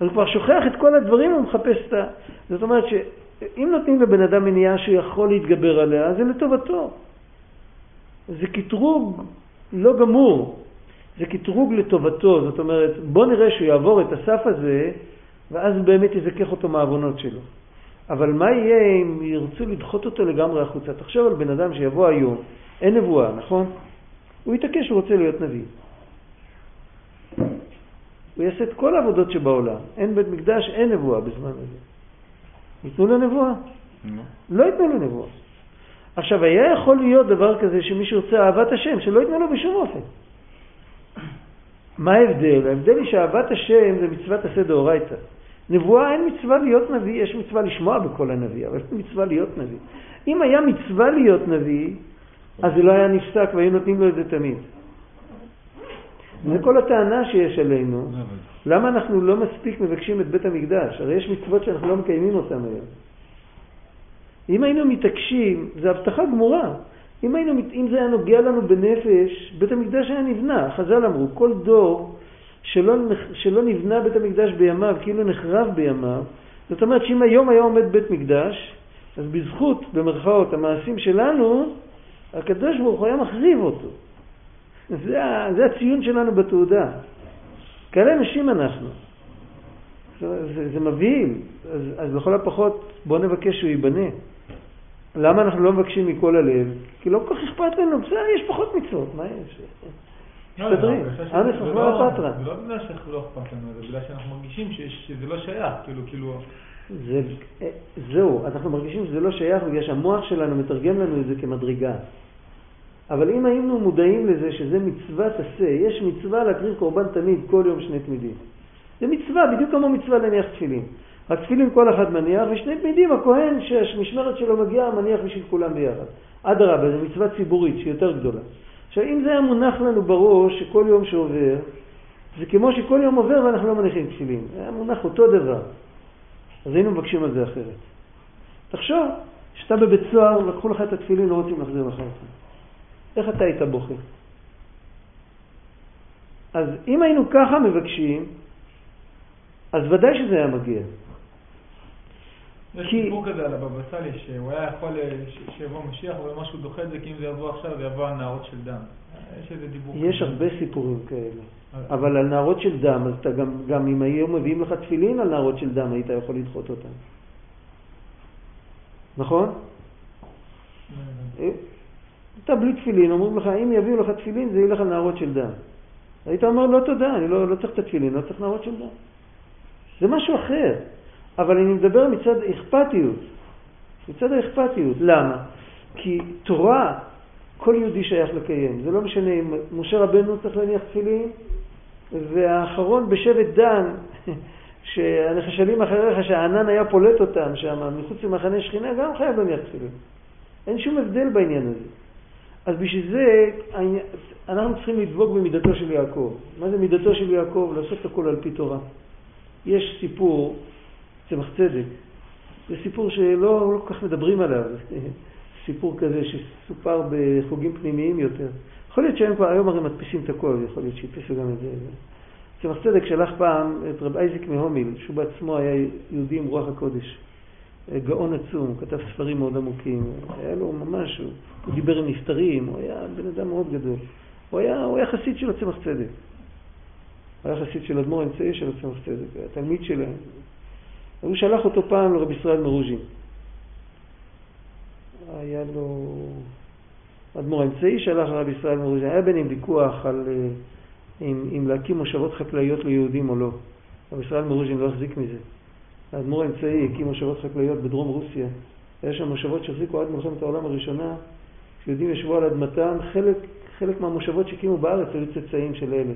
אז הוא כבר שוכח את כל הדברים, הוא מחפש את ה... זאת אומרת שאם נותנים לבן אדם מניעה שהוא יכול להתגבר עליה, זה לטובתו. זה קטרוג לא גמור, זה קטרוג לטובתו. זאת אומרת, בוא נראה שהוא יעבור את הסף הזה, ואז באמת יזכך אותו מהעוונות שלו. אבל מה יהיה אם ירצו לדחות אותו לגמרי החוצה? תחשוב על בן אדם שיבוא היום, אין נבואה, נכון? הוא יתעקש שהוא רוצה להיות נביא. הוא יעשה את כל העבודות שבעולם. אין בית מקדש, אין נבואה בזמן הזה. ייתנו לו נבואה? נו. לא ייתנו לו נבואה. עכשיו, היה יכול להיות דבר כזה שמישהו רוצה אהבת השם, שלא ייתנו לו בשום אופן. מה ההבדל? ההבדל היא שאהבת השם זה מצוות עשה דאורייתא. נבואה אין מצווה להיות נביא, יש מצווה לשמוע בקול הנביא, אבל יש מצווה להיות נביא. אם היה מצווה להיות נביא, אז זה לא היה נפסק והיו נותנים לו את זה תמיד. זה כל הטענה שיש עלינו. למה אנחנו לא מספיק מבקשים את בית המקדש? הרי יש מצוות שאנחנו לא מקיימים אותן היום. אם היינו מתעקשים, זו הבטחה גמורה. אם, היינו, אם זה היה נוגע לנו בנפש, בית המקדש היה נבנה. חז"ל אמרו, כל דור שלא, שלא נבנה בית המקדש בימיו, כאילו נחרב בימיו, זאת אומרת שאם היום היה עומד בית מקדש, אז בזכות, במרכאות, המעשים שלנו, הקדוש ברוך הוא היה מחריב אותו. זה, זה הציון שלנו בתעודה. כאלה אנשים אנחנו. זה, זה, מבהיל. אז, אז לכל הפחות בואו נבקש שהוא ייבנה. למה אנחנו לא מבקשים מכל הלב? כי לא כל כך אכפת לנו, בסדר, יש פחות מצוות, מה יש? לא, לא, מסתדרים. אנא חכמה פטרה. זה לא בגלל שלא אכפת לנו, זה בגלל שאנחנו מרגישים שזה לא שייך, כאילו, כאילו... זה, זהו, אנחנו מרגישים שזה לא שייך בגלל שהמוח שלנו מתרגם לנו את זה כמדרגה. אבל אם היינו מודעים לזה שזה מצוות עשה, יש מצווה להקריב קורבן תמיד, כל יום שני תמידים. זה מצווה, בדיוק כמו מצווה להניח תפילין. רק תפילין כל אחד מניח, ושני תמידים הכהן שהמשמרת שלו מגיעה מניח בשביל כולם ביחד. אדרבה, זו מצווה ציבורית שהיא יותר גדולה. עכשיו, אם זה היה מונח לנו בראש שכל יום שעובר, זה כמו שכל יום עובר ואנחנו לא מניחים תפילין. היה מונח אותו דבר. אז היינו מבקשים על זה אחרת. תחשוב, שאתה בבית סוהר, לקחו לך את התפילין, לא רוצים להחזיר לך אותם. איך אתה היית בוכה? אז אם היינו ככה מבקשים, אז ודאי שזה היה מגיע. יש סיפור כזה על הבבא סאלי, שהוא היה יכול אה, שיבוא משיח, אבל משהו דוחה את זה, כי אם זה יבוא עכשיו, זה יבוא על נהרות של דם. יש איזה דיבור. יש. הרבה סיפורים כאלה. אבל על נערות של דם, אז אתה גם, גם אם היו מביאים לך תפילין על נערות של דם, היית יכול לדחות אותם. נכון? לא אתה בלי תפילין, אומרים לך, אם יביאו לך תפילין, זה ילך על נערות של דם. היית אומר, לא תודה, אני לא, לא צריך את התפילין, לא צריך נערות של דם. זה משהו אחר. אבל אני מדבר מצד אכפתיות. מצד האכפתיות. למה? כי תורה, כל יהודי שייך לקיים. זה לא משנה אם משה רבנו צריך להניח תפילין, והאחרון בשבט דן, שהנחשלים אחריך, שהענן היה פולט אותם שם, מחוץ למחנה שכינה, גם חייב להניח תפילין. אין שום הבדל בעניין הזה. אז בשביל זה אנחנו צריכים לדבוק במידתו של יעקב. מה זה מידתו של יעקב? לעשות את הכל על פי תורה. יש סיפור, צמח צדק, זה סיפור שלא לא כל כך מדברים עליו, סיפור כזה שסופר בחוגים פנימיים יותר. יכול להיות שהיום כבר, היום הרי מדפיסים את הכל, יכול להיות שהדפיסו גם את זה. צמח צדק שלח פעם את רב אייזיק מהומיל, שהוא בעצמו היה יהודי עם רוח הקודש. גאון עצום, הוא כתב ספרים מאוד עמוקים, היה לו ממש, הוא, דיבר עם נפטרים, הוא היה בן אדם מאוד גדול. הוא היה, הוא היה חסיד של הצמח צדק. הוא היה חסיד של אדמו"ר האמצעי של הצמח צדק, היה תלמיד שלהם. הוא שלח אותו פעם לרב ישראל מרוז'ין. היה לו... אדמו"ר האמצעי שלח לרב ישראל מרוז'ין. היה ביניהם ויכוח על אה, אם להקים מושבות חקלאיות ליהודים או לא. רב ישראל מרוז'ין לא החזיק מזה. האדמו"ר האמצעי הקים מושבות חקלאיות בדרום רוסיה. היה שם מושבות שהחזיקו עד מלחמת העולם הראשונה. כשיהודים ישבו על אדמתם, חלק, חלק מהמושבות שהקימו בארץ היו צאצאים של אלה.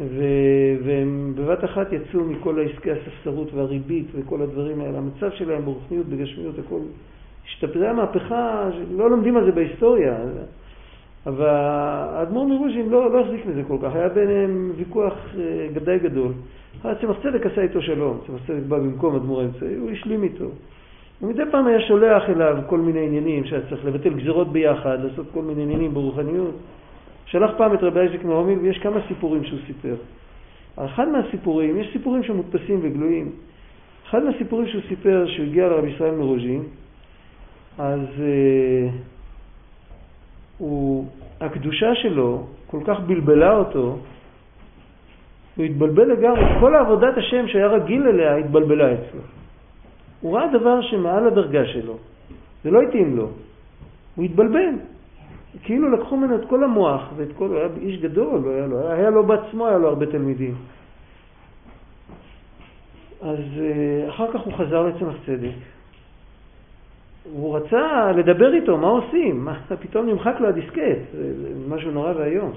ו- והם בבת אחת יצאו מכל העסקי הספסרות והריבית וכל הדברים האלה. המצב שלהם ברוחניות, בגשמיות, הכל השתפר. זה היה מהפכה, לא לומדים על זה בהיסטוריה. אבל האדמו"ר מרוז'ין לא, לא החזיק מזה כל כך, היה ביניהם ויכוח אה, גדי גדול. צמח צדק עשה איתו שלום, צמח צדק בא במקום אדמו"ר האמצעי, הוא השלים איתו. ומדי פעם היה שולח אליו כל מיני עניינים שהיה צריך לבטל גזירות ביחד, לעשות כל מיני עניינים ברוחניות. שלח פעם את רבי אייזיק מהומיל ויש כמה סיפורים שהוא סיפר. אחד מהסיפורים, יש סיפורים שמודפסים וגלויים. אחד מהסיפורים שהוא סיפר שהוא הגיע לרבי ישראל מרוז'ין, אז אה, הוא, הקדושה שלו כל כך בלבלה אותו, הוא התבלבל לגמרי, כל עבודת השם שהיה רגיל אליה התבלבלה אצלו. הוא ראה דבר שמעל הדרגה שלו, זה לא התאים לו, הוא התבלבל. כאילו לקחו ממנו את כל המוח ואת כל, הוא היה איש גדול, היה לו, היה לו בעצמו, היה לו הרבה תלמידים. אז אה, אחר כך הוא חזר לצמח צדק. הוא רצה לדבר איתו, מה עושים? מה, פתאום נמחק לו הדיסקט, זה, זה משהו נורא ואיום.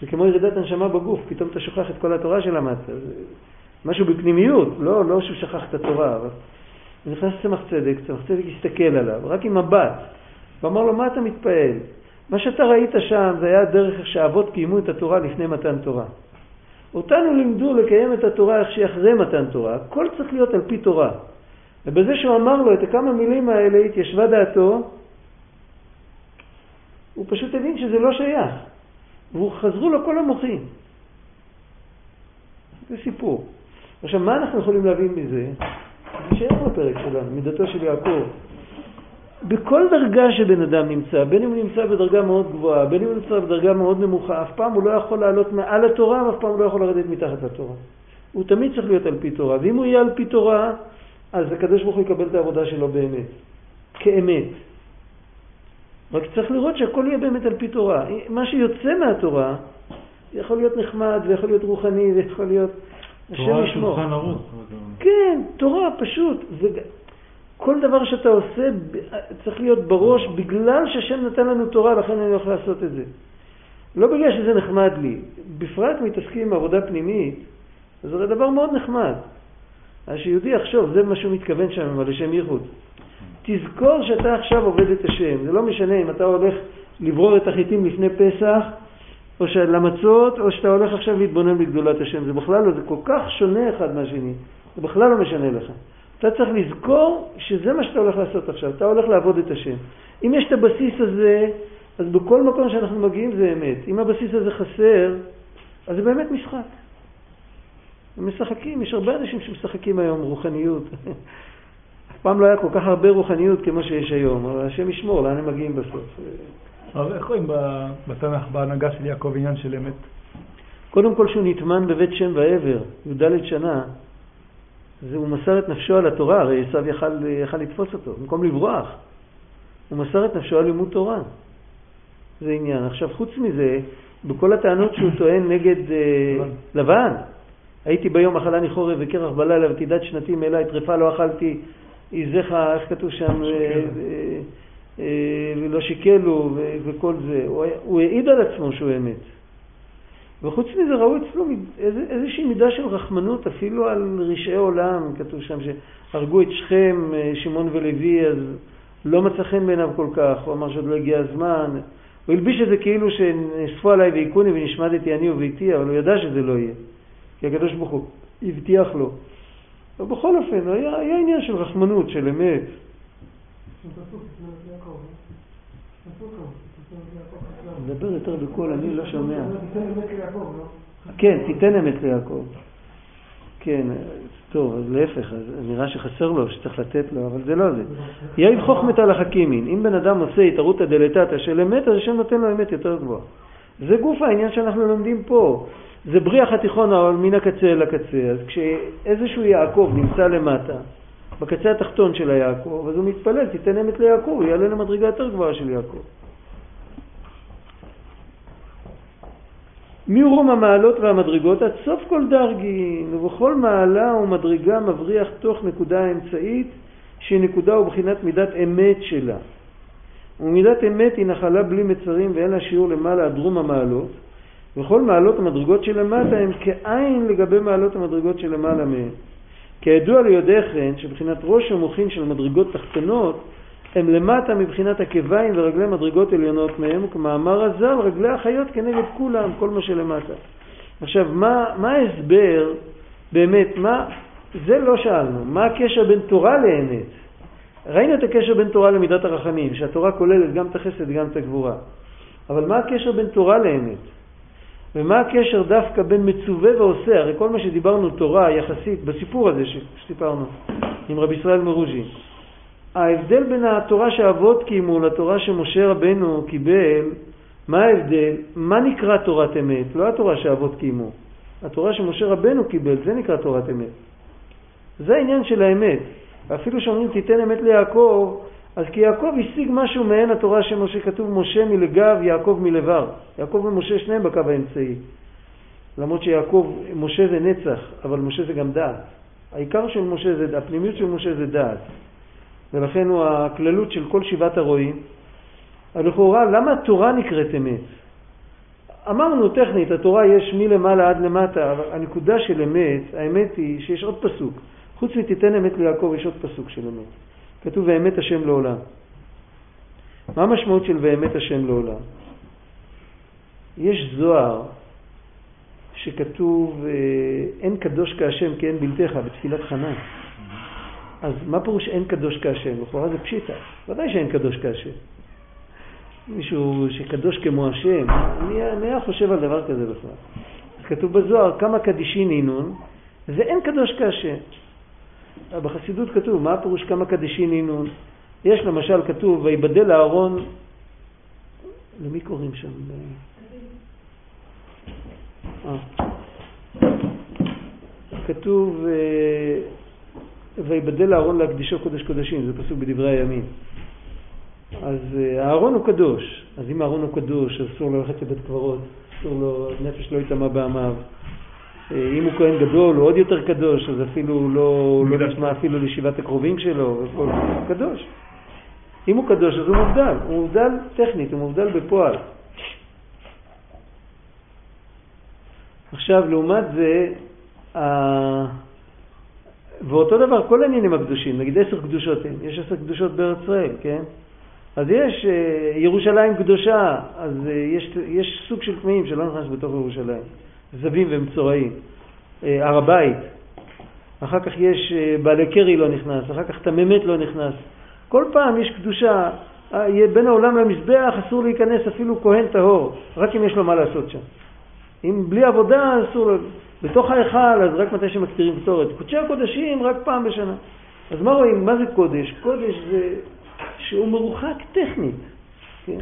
זה כמו ירידת הנשמה בגוף, פתאום אתה שוכח את כל התורה שלמדת. משהו בפנימיות, לא, לא שהוא שכח את התורה, אבל נכנס צמח צדק, צמח צדק הסתכל עליו, רק עם מבט, ואמר לו, מה אתה מתפעל? מה שאתה ראית שם זה היה דרך איך שהאבות קיימו את התורה לפני מתן תורה. אותנו לימדו לקיים את התורה איך שהיא אחרי מתן תורה, הכל צריך להיות על פי תורה. ובזה שהוא אמר לו את הכמה מילים האלה התיישבה דעתו, הוא פשוט הבין שזה לא שייך. וחזרו לו כל המוחים. זה סיפור. עכשיו, מה אנחנו יכולים להבין מזה? זה שייך לפרק שלנו, מידתו של יעקב. בכל דרגה שבן אדם נמצא, בין אם הוא נמצא בדרגה מאוד גבוהה, בין אם הוא נמצא בדרגה מאוד נמוכה, אף פעם הוא לא יכול לעלות מעל התורה, ואף פעם הוא לא יכול לרדת מתחת לתורה. הוא תמיד צריך להיות על פי תורה, ואם הוא יהיה על פי תורה, אז הקדוש ברוך הוא יקבל את העבודה שלו באמת, כאמת. רק צריך לראות שהכל יהיה באמת על פי תורה. מה שיוצא מהתורה יכול להיות נחמד, ויכול להיות רוחני, ויכול להיות... תורה שולחן ערוך. כן, תורה, פשוט. כל דבר שאתה עושה צריך להיות בראש בגלל שהשם נתן לנו תורה, לכן אני הולך לעשות את זה. לא בגלל שזה נחמד לי. בפרט מתעסקים עם עבודה פנימית, זה דבר מאוד נחמד. אז שיהודי יחשוב, זה מה שהוא מתכוון שם, אבל לשם ייחוד. תזכור שאתה עכשיו עובד את השם. זה לא משנה אם אתה הולך לברור את החיטים לפני פסח, או למצות, או שאתה הולך עכשיו להתבונן בגדולת השם. זה בכלל לא, זה כל כך שונה אחד מהשני. זה בכלל לא משנה לך. אתה צריך לזכור שזה מה שאתה הולך לעשות עכשיו, אתה הולך לעבוד את השם. אם יש את הבסיס הזה, אז בכל מקום שאנחנו מגיעים זה אמת. אם הבסיס הזה חסר, אז זה באמת משחק. הם משחקים, יש הרבה אנשים שמשחקים היום רוחניות. אף פעם לא היה כל כך הרבה רוחניות כמו שיש היום, אבל השם ישמור, לאן הם מגיעים בסוף. אבל איך רואים בתנ"ך, בהנהגה של יעקב, עניין של אמת? קודם כל שהוא נטמן בבית שם ועבר, י"ד שנה, זה הוא מסר את נפשו על התורה, הרי עשיו יכל, יכל לתפוס אותו, במקום לברוח. הוא מסר את נפשו על לימוד תורה. זה עניין. עכשיו, חוץ מזה, בכל הטענות שהוא טוען נגד אה, לבן, הייתי ביום אכלני חורף וקרח בלילה ותידת שנתי מאלה, טרפה לא אכלתי, עזיך, איך כתוב שם, אה, אה, אה, ולא שיקלו וכל זה. הוא, הוא העיד על עצמו שהוא אמת. וחוץ מזה ראו אצלו איז, איזושהי מידה של רחמנות אפילו על רשעי עולם, כתוב שם שהרגו את שכם, שמעון ולוי, אז לא מצא חן בעיניו כל כך, הוא אמר שעוד לא הגיע הזמן. הוא הלביש את זה כאילו שנאספו עליי והיכוני ונשמדתי אני וביתי, אבל הוא ידע שזה לא יהיה. כי הקדוש ברוך הוא הבטיח לו. אבל בכל אופן, היה, היה עניין של רחמנות, של אמת. מדבר יותר בקול, אני לא שומע. כן, תיתן אמת ליעקב. כן, טוב, אז להפך, אז נראה שחסר לו, שצריך לתת לו, אבל זה לא זה. יעיד חוכמת על החכימין. אם בן אדם עושה התערותא דלתתא של אמת, אז השם נותן לו אמת יותר גבוהה. זה גוף העניין שאנחנו לומדים פה. זה בריח התיכון אבל מן הקצה אל הקצה. אז כשאיזשהו יעקב נמצא למטה, בקצה התחתון של היעקב, אז הוא מתפלל, תיתן אמת ליעקב, הוא יעלה למדרגה יותר גבוהה של יעקב. מרום המעלות והמדרגות עד סוף כל דרגין, ובכל מעלה ומדרגה מבריח תוך נקודה אמצעית, שהיא נקודה ובחינת מידת אמת שלה. ומידת אמת היא נחלה בלי מצרים ואין לה שיעור למעלה עד רום המעלות, וכל מעלות המדרגות שלמטה הם כעין לגבי מעלות המדרגות שלמעלה מהן. כידוע ליודעכם שבחינת ראש המוחין של מדרגות תחתונות הם למטה מבחינת עקביים ורגלי מדרגות עליונות מהם, וכמאמר הזל, רגלי החיות כנגד כולם, כל מה שלמטה. עכשיו, מה, מה ההסבר, באמת, מה, זה לא שאלנו, מה הקשר בין תורה לאמת? ראינו את הקשר בין תורה למידת הרחמים, שהתורה כוללת גם את החסד וגם את הגבורה. אבל מה הקשר בין תורה לאמת? ומה הקשר דווקא בין מצווה ועושה? הרי כל מה שדיברנו תורה יחסית, בסיפור הזה שסיפרנו עם רבי ישראל מרוז'י, ההבדל בין התורה שאבות קיימו לתורה שמשה רבנו קיבל, מה ההבדל? מה נקרא תורת אמת? לא התורה שאבות קיימו. התורה שמשה רבנו קיבל, זה נקרא תורת אמת. זה העניין של האמת. ואפילו שאומרים תיתן אמת ליעקב, אז כי יעקב השיג משהו מעין התורה שמשה כתוב משה מלגב, יעקב מלבר. יעקב ומשה שניהם בקו האמצעי. למרות שיעקב, משה זה נצח, אבל משה זה גם דעת. העיקר של משה זה, הפנימיות של משה זה דעת. ולכן הוא הכללות של כל שבעת הרועים. לכאורה, למה התורה נקראת אמת? אמרנו טכנית, התורה יש מלמעלה עד למטה, אבל הנקודה של אמת, האמת היא שיש עוד פסוק. חוץ מתיתן אמת ליעקב יש עוד פסוק של אמת. כתוב ואמת השם לעולם. מה המשמעות של ואמת השם לעולם? יש זוהר שכתוב אין קדוש כהשם כי אין בלתך בתפילת חנה. אז מה פירוש אין קדוש כהשם? לכאורה זה פשיטה. ודאי שאין קדוש כהשם. מישהו שקדוש כמו השם, מי היה חושב על דבר כזה בכלל? כתוב בזוהר כמה קדישין אינון, ואין קדוש כהשם. בחסידות כתוב, מה הפירוש כמה קדישין אינון? יש למשל כתוב, ויבדל אהרון, למי קוראים שם? אה. כתוב, אה, ויבדל אהרון להקדישו קודש קודשים, זה פסוק בדברי הימים. אז אה, אהרון הוא קדוש, אז אם אהרון הוא קדוש, אסור לו ללכת לבית קברות, אסור לו, נפש לא יטמע בעמיו. אם הוא כהן גדול, הוא עוד יותר קדוש, אז אפילו לא, לא נשמע אפילו לישיבת הקרובים שלו, הוא קדוש. אם הוא קדוש אז הוא מובדל, הוא מובדל טכנית, הוא מובדל בפועל. עכשיו, לעומת זה, ואותו דבר כל העניינים הקדושים, נגיד עשר קדושות הם, יש עשר קדושות בארץ ישראל, כן? אז יש אה, ירושלים קדושה, אז אה, יש, יש סוג של טמאים שלא נכנס בתוך ירושלים, זבים ומצורעים. אה, הר הבית, אחר כך יש בעלי קרי לא נכנס, אחר כך תממת לא נכנס. כל פעם יש קדושה, בין העולם למזבח אסור להיכנס אפילו כהן טהור, רק אם יש לו מה לעשות שם. אם בלי עבודה אסור לו, בתוך ההיכל אז רק מתי שמקטירים קטורת. קודשי הקודשים רק פעם בשנה. אז מה רואים? מה זה קודש? קודש זה שהוא מרוחק טכנית. כן?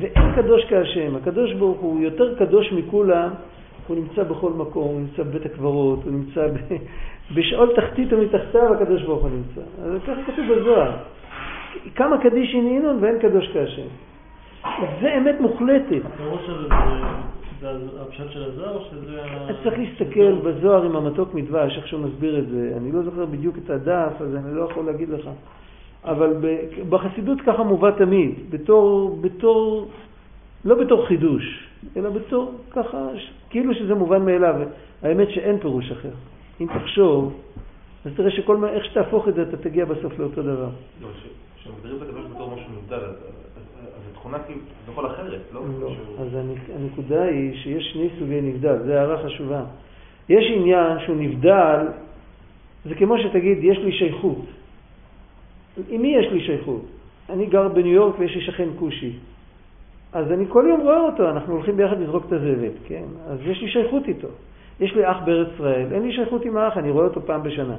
ואין קדוש כהשם. הקדוש ברוך הוא יותר קדוש מכולם, הוא נמצא בכל מקום, הוא נמצא בבית הקברות, הוא נמצא ב... בשאול תחתית ומתחתיו הקדוש ברוך הוא נמצא. אז ככה כתוב בזוהר. כמה קדיש הנינון ואין קדוש כהשם. זה אמת מוחלטת. הפשט של הזוהר או שזה... צריך להסתכל בזוהר עם המתוק מדבש, איך שהוא מסביר את זה. אני לא זוכר בדיוק את הדף, אז אני לא יכול להגיד לך. אבל בחסידות ככה מובא תמיד, בתור, בתור, לא בתור חידוש, אלא בתור ככה, כאילו שזה מובן מאליו. האמת שאין פירוש אחר. אם תחשוב, אז תראה שכל מה, איך שתהפוך את זה, אתה תגיע בסוף לאותו דבר. לא, כשמגדירים את הקדוש בתור משהו נבדל, אז תכונה כאילו, זה יכול אחרת, לא? לא. אז הנקודה היא שיש שני סוגי נבדל, זו הערה חשובה. יש עניין שהוא נבדל, זה כמו שתגיד, יש לי שייכות. עם מי יש לי שייכות? אני גר בניו יורק ויש לי שכן כושי. אז אני כל יום רואה אותו, אנחנו הולכים ביחד לזרוק את הזבל, כן? אז יש לי שייכות איתו. יש לי אח בארץ ישראל, אין לי שייכות עם האח, אני רואה אותו פעם בשנה.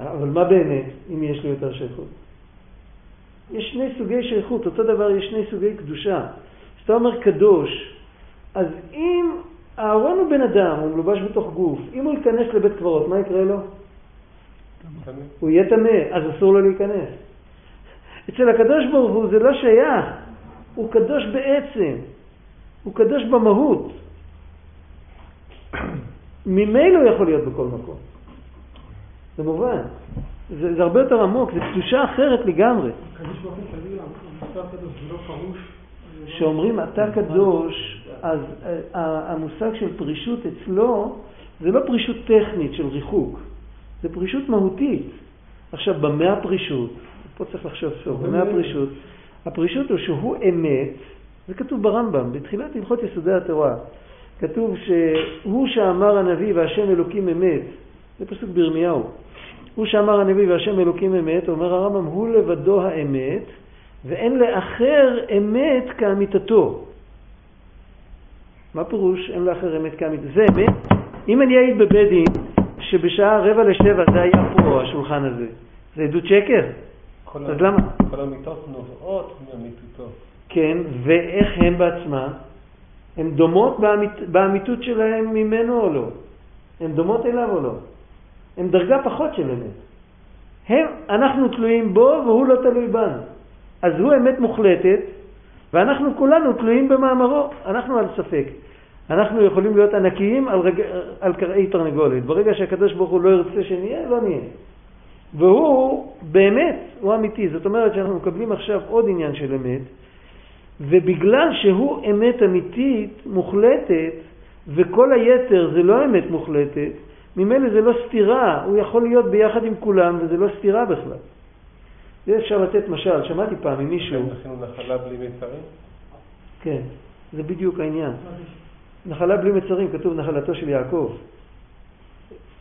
אבל מה באמת, אם יש לי יותר שייכות? יש שני סוגי שייכות, אותו דבר יש שני סוגי קדושה. כשאתה אומר קדוש, אז אם אהרון הוא בן אדם, הוא מלובש בתוך גוף, אם הוא ייכנס לבית קברות, מה יקרה לו? הוא יהיה טמא, אז אסור לו להיכנס. אצל הקדוש ברוך הוא זה לא שייך, הוא קדוש בעצם, הוא קדוש במהות. ממילא הוא יכול להיות בכל מקום. זה מובן. זה, זה הרבה יותר עמוק, זה קדושה אחרת לגמרי. כשאומרים אתה קדוש, אז אה, המושג של פרישות אצלו זה לא פרישות טכנית של ריחוק, זה פרישות מהותית. עכשיו, במה הפרישות? פה צריך לחשוב סוף, במה הפרישות? הפרישות הוא שהוא אמת, זה כתוב ברמב"ם, בתחילת הלכות יסודי התורה. כתוב שהוא שאמר הנביא והשם אלוקים אמת, זה פסוק בירמיהו. הוא שאמר הנביא והשם אלוקים אמת, אומר הרמב"ם, הוא לבדו האמת, ואין לאחר אמת כאמיתתו. מה פירוש אין לאחר אמת כאמיתתו? זה אמת. אם אני אעיד בבית דין שבשעה רבע לשבע זה היה פה, השולחן הזה, זה עדות שקר? אז למה? כל המיטות נובעות מאמיתותו. כן, ואיך הן בעצמן? הן דומות באמית, באמיתות שלהן ממנו או לא? הן דומות אליו או לא? הן דרגה פחות של אמת. הם, אנחנו תלויים בו והוא לא תלוי בנו. אז הוא אמת מוחלטת, ואנחנו כולנו תלויים במאמרו, אנחנו על ספק. אנחנו יכולים להיות ענקיים על, רג... על קרעי תרנגולת. ברגע שהקדוש ברוך הוא לא ירצה שנהיה, לא נהיה. והוא באמת, הוא אמיתי. זאת אומרת שאנחנו מקבלים עכשיו עוד עניין של אמת, ובגלל שהוא אמת אמיתית, מוחלטת, וכל היתר זה לא אמת מוחלטת, ממילא זה לא סתירה, הוא יכול להיות ביחד עם כולם וזה לא סתירה בכלל. זה אפשר לתת משל, שמעתי פעם ממישהו, עשינו נחלה בלי מצרים? כן, זה בדיוק העניין. נחלה בלי מצרים, כתוב נחלתו של יעקב.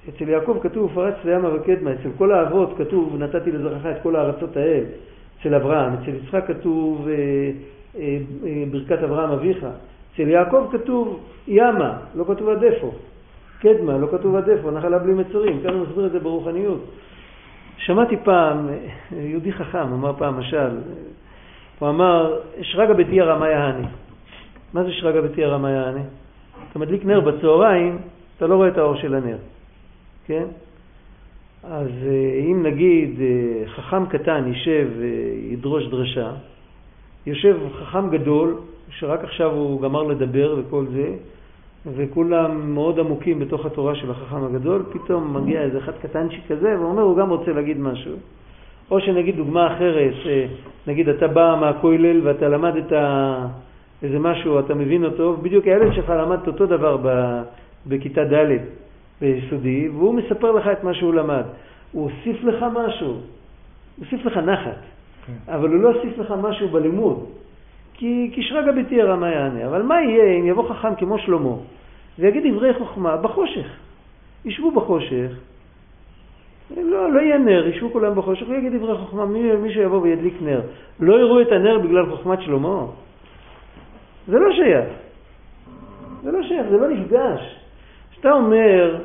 אצל יעקב כתוב פרץ לימה וקדמה, אצל כל האבות כתוב נתתי לזרעך את כל הארצות האל, אצל אברהם, אצל יצחק כתוב אה, אה, אה, ברכת אברהם אביך, אצל יעקב כתוב ימה, לא כתוב עד איפה, קדמה, לא כתוב עד איפה, נחלה בלי מצרים, כאן הוא מסביר את זה ברוחניות. שמעתי פעם, אה, יהודי חכם אמר פעם משל, הוא אמר, שרגא בתיה רמה יעני. מה זה שרגא בתיה רמה יעני? אתה מדליק נר בצהריים, אתה לא רואה את האור של הנר, כן? אז אה, אם נגיד אה, חכם קטן יישב וידרוש דרשה, יושב חכם גדול, שרק עכשיו הוא גמר לדבר וכל זה, וכולם מאוד עמוקים בתוך התורה של החכם הגדול, פתאום מגיע איזה אחד קטנצ'יק כזה ואומר, הוא גם רוצה להגיד משהו. או שנגיד דוגמה אחרת, אה, נגיד אתה בא מהכולל ואתה למדת איזה משהו, אתה מבין אותו, בדיוק הילד שלך למד את אותו דבר בכיתה ד' ביסודי, והוא מספר לך את מה שהוא למד. הוא הוסיף לך משהו, הוא הוסיף לך נחת, כן. אבל הוא לא הוסיף לך משהו בלימוד. כי, כי שרגא ביתי הרמה יענה. אבל מה יהיה אם יבוא חכם כמו שלמה ויגיד דברי חוכמה בחושך? ישבו בחושך, לא, לא יהיה נר, ישבו כולם בחושך ויגיד דברי חוכמה, מי, מי שיבוא וידליק נר. לא יראו את הנר בגלל חוכמת שלמה? זה לא שייך. זה לא שייך, זה לא נפגש. כשאתה אומר,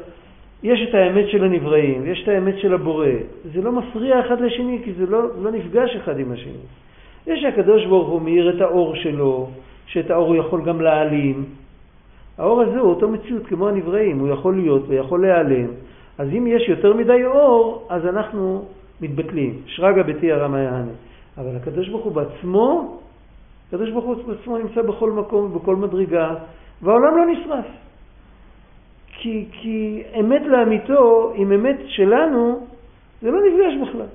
יש את האמת של הנבראים, יש את האמת של הבורא, זה לא מפריע אחד לשני, כי זה לא, לא נפגש אחד עם השני. יש שהקדוש ברוך הוא מאיר את האור שלו, שאת האור הוא יכול גם להעלים. האור הזה הוא אותו מציאות כמו הנבראים, הוא יכול להיות ויכול להיעלם. אז אם יש יותר מדי אור, אז אנחנו מתבטלים. שרגא ביתי הרמה יענה. אבל הקדוש ברוך הוא בעצמו, הקדוש ברוך הוא בעצמו נמצא בכל מקום ובכל מדרגה, והעולם לא נשרף. כי, כי אמת לאמיתו עם אמת שלנו, זה לא נפגש בכלל.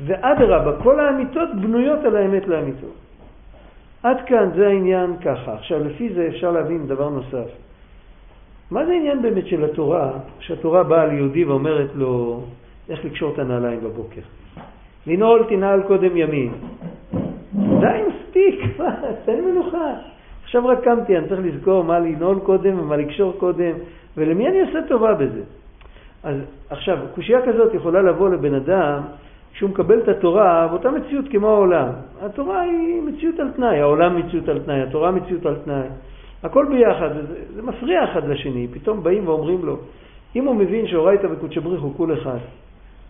ואדרבה, כל האמיתות בנויות על האמת לאמיתו. עד כאן זה העניין ככה. עכשיו, לפי זה אפשר להבין דבר נוסף. מה זה העניין באמת של התורה, שהתורה באה ליהודי ואומרת לו איך לקשור את הנעליים בבוקר? לנעול תנעל קודם ימין. די, מספיק, מה, תן מנוחה. עכשיו רק קמתי, אני צריך לזכור מה לנעול קודם ומה לקשור קודם, ולמי אני עושה טובה בזה? אז עכשיו, קושייה כזאת יכולה לבוא לבן אדם כשהוא מקבל את התורה באותה מציאות כמו העולם. התורה היא מציאות על תנאי, העולם מציאות על תנאי, התורה מציאות על תנאי. הכל ביחד, זה, זה מפריע אחד לשני. פתאום באים ואומרים לו, אם הוא מבין שאורייתא וקודשא בריך הוא כול אחד,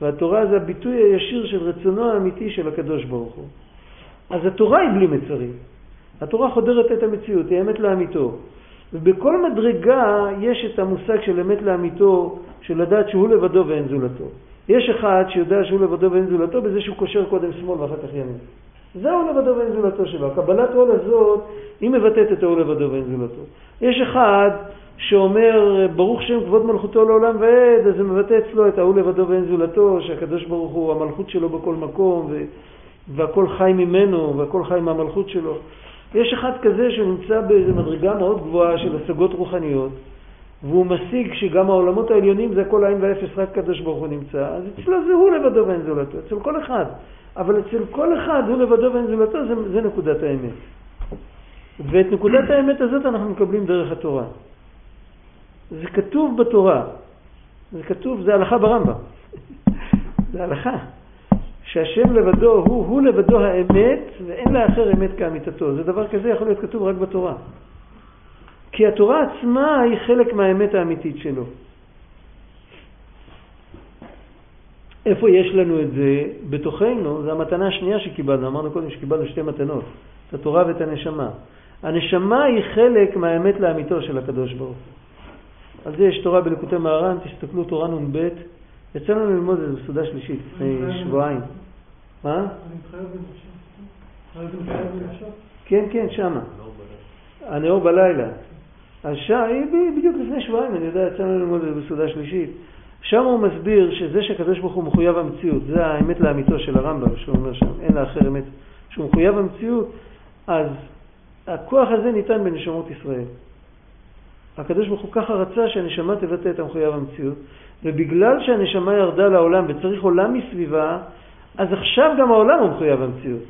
והתורה זה הביטוי הישיר של רצונו האמיתי של הקדוש ברוך הוא, אז התורה היא בלי מצרים. התורה חודרת את המציאות, היא אמת לאמיתו. ובכל מדרגה יש את המושג של אמת לאמיתו, של לדעת שהוא לבדו ואין זולתו. יש אחד שיודע שהוא לבדו ואין זולתו בזה שהוא קושר קודם שמאל ואחר כך ימין. זהו לבדו ואין זולתו שלו. הקבלת עול הזאת, היא מבטאת את ההוא לבדו ואין זולתו. יש אחד שאומר, ברוך שם כבוד מלכותו לעולם ועד, אז זה מבטא אצלו את ההוא לבדו ואין זולתו, שהקדוש ברוך הוא, המלכות שלו בכל מקום, ו... והכל חי ממנו, והכל חי מהמלכות שלו. יש אחד כזה שנמצא באיזו מדרגה מאוד גבוהה של השגות רוחניות, והוא משיג שגם העולמות העליונים זה הכל עין ואפס, רק קדוש ברוך הוא נמצא, אז אצלו זה הוא לבדו ואין זולתו, אצל כל אחד. אבל אצל כל אחד הוא לבדו ואין זולתו, זה, זה נקודת האמת. ואת נקודת האמת הזאת אנחנו מקבלים דרך התורה. זה כתוב בתורה. זה כתוב, זה הלכה ברמב"ם. זה הלכה. שהשם לבדו הוא, הוא לבדו האמת, ואין לאחר אמת כאמיתתו. זה דבר כזה יכול להיות כתוב רק בתורה. כי התורה עצמה היא חלק מהאמת האמיתית שלו. איפה יש לנו את זה? בתוכנו, זו המתנה השנייה שקיבלנו. אמרנו קודם שקיבלנו שתי מתנות, את התורה ואת הנשמה. הנשמה היא חלק מהאמת לאמיתו של הקדוש ברוך הוא. על זה יש תורה בלקוטי מהר"ן, תסתכלו תורה נ"ב. יצא לנו ללמוד את זה בסעודה שלישית לפני שבועיים. מה? אני מתחייב כן, כן, שמה. הנאור בלילה. אז שם, בדיוק לפני שבועיים, אני יודע, יצא לנו ללמוד את זה בסעודה שלישית. שם הוא מסביר שזה שהקדוש ברוך הוא מחויב המציאות, זה האמת לאמיתו של הרמב"ם, שהוא אומר שם, אין לאחר אמת, שהוא מחויב המציאות, אז הכוח הזה ניתן בנשמות ישראל. הקדוש ברוך הוא ככה רצה שהנשמה תבטא את המחויב המציאות, ובגלל שהנשמה ירדה לעולם וצריך עולם מסביבה, אז עכשיו גם העולם הוא מחויב המציאות.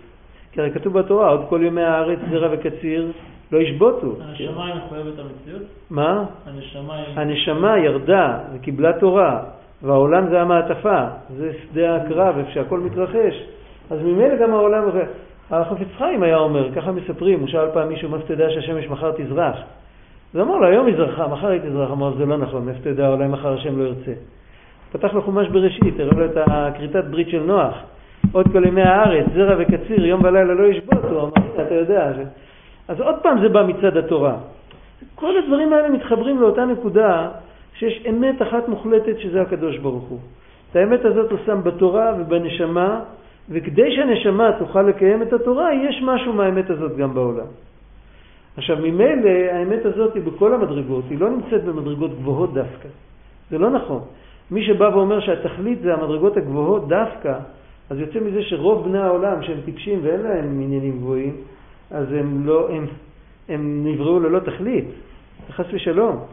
כי הרי כתוב בתורה, עוד כל ימי הארץ זרע וקציר לא ישבותו. הנשמה היא מחויבת המציאות? מה? הנשמה היא... הנשמה ירדה וקיבלה תורה, והעולם זה המעטפה, זה שדה הקרב, איפה שהכל מתרחש. אז ממילא גם העולם... החפץ חיים היה אומר, ככה מספרים, הוא שאל פעם מישהו, מאיפה תדע שהשמש מחר תזרח? אז אמר לו, היום היא זרחה, מחר היא תזרח. אמר, זה לא נכון, מאיפה תדע, אולי מחר השם לא ירצה. פתח לו חומש בראשית, הראה לו את הכריתת ברית של נוח. עוד כל ימי הארץ, זרע וקציר, יום ולילה לא ישבוט, הוא אמר, אתה יודע. ש... אז עוד פעם זה בא מצד התורה. כל הדברים האלה מתחברים לאותה נקודה שיש אמת אחת מוחלטת שזה הקדוש ברוך הוא. את האמת הזאת הוא שם בתורה ובנשמה, וכדי שהנשמה תוכל לקיים את התורה, יש משהו מהאמת הזאת גם בעולם. עכשיו, ממילא האמת הזאת היא בכל המדרגות, היא לא נמצאת במדרגות גבוהות דווקא. זה לא נכון. מי שבא ואומר שהתכלית זה המדרגות הגבוהות דווקא, אז יוצא מזה שרוב בני העולם שהם טיפשים ואין להם עניינים גבוהים, אז הם, לא, הם, הם נבראו ללא תכלית, חס ושלום.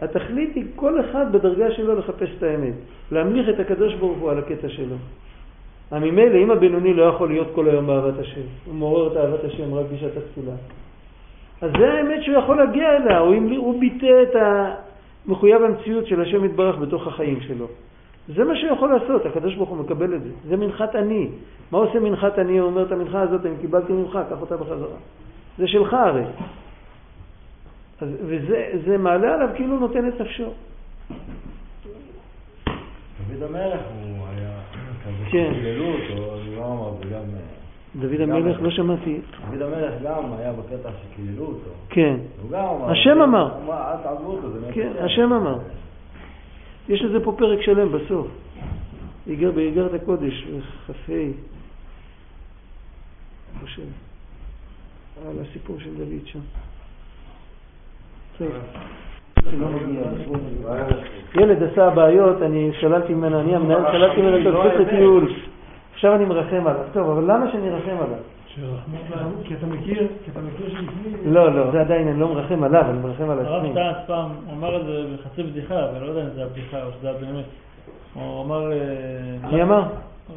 התכלית היא כל אחד בדרגה שלו לחפש את האמת, להמליך את הקדוש ברוך הוא על הקטע שלו. ממילא אם הבינוני לא יכול להיות כל היום באהבת השם, הוא מעורר את אהבת השם רק בשעת התפילה. אז זה האמת שהוא יכול להגיע אליה, הוא, הוא ביטא את המחויב המציאות של השם יתברך בתוך החיים שלו. זה מה שהוא יכול לעשות, הקדוש ברוך הוא מקבל את זה. זה מנחת אני. מה עושה מנחת אני? הוא אומר את המנחה הזאת, אני קיבלתי ממך, קח אותה בחזרה. זה שלך הרי. אז, וזה מעלה עליו כאילו נותן את נפשו. דוד המלך הוא היה כזה כן. שקיללו אותו, אז הוא לא אמר, זה גם... דוד המלך, לא שמעתי. דוד המלך גם היה בקטע שקיללו אותו. כן. הוא גם אמר. השם אמר. הוא אל תעזבו אותו, זה כן, מפריע." השם אמר. יש לזה פה פרק שלם בסוף. איגר באיגרת הקודש, כ"ה, חושב, על הסיפור של דוד שם. טוב. ילד עשה בעיות, אני שללתי ממנו, אני המנהל, שללתי ממנו את הזכות לטיול. עכשיו אני מרחם עליו. טוב, אבל למה שאני ארחם עליו? כי אתה מכיר, כי אתה מכיר שלפני... לא, לא, זה עדיין, אני לא מרחם עליו, אני מרחם על הרב עצמי. שטיינץ פעם אמר את זה בחצי בדיחה, אבל לא יודע אם זה היה בדיחה או שזה היה באמת. הוא אמר... אה, מי אמר?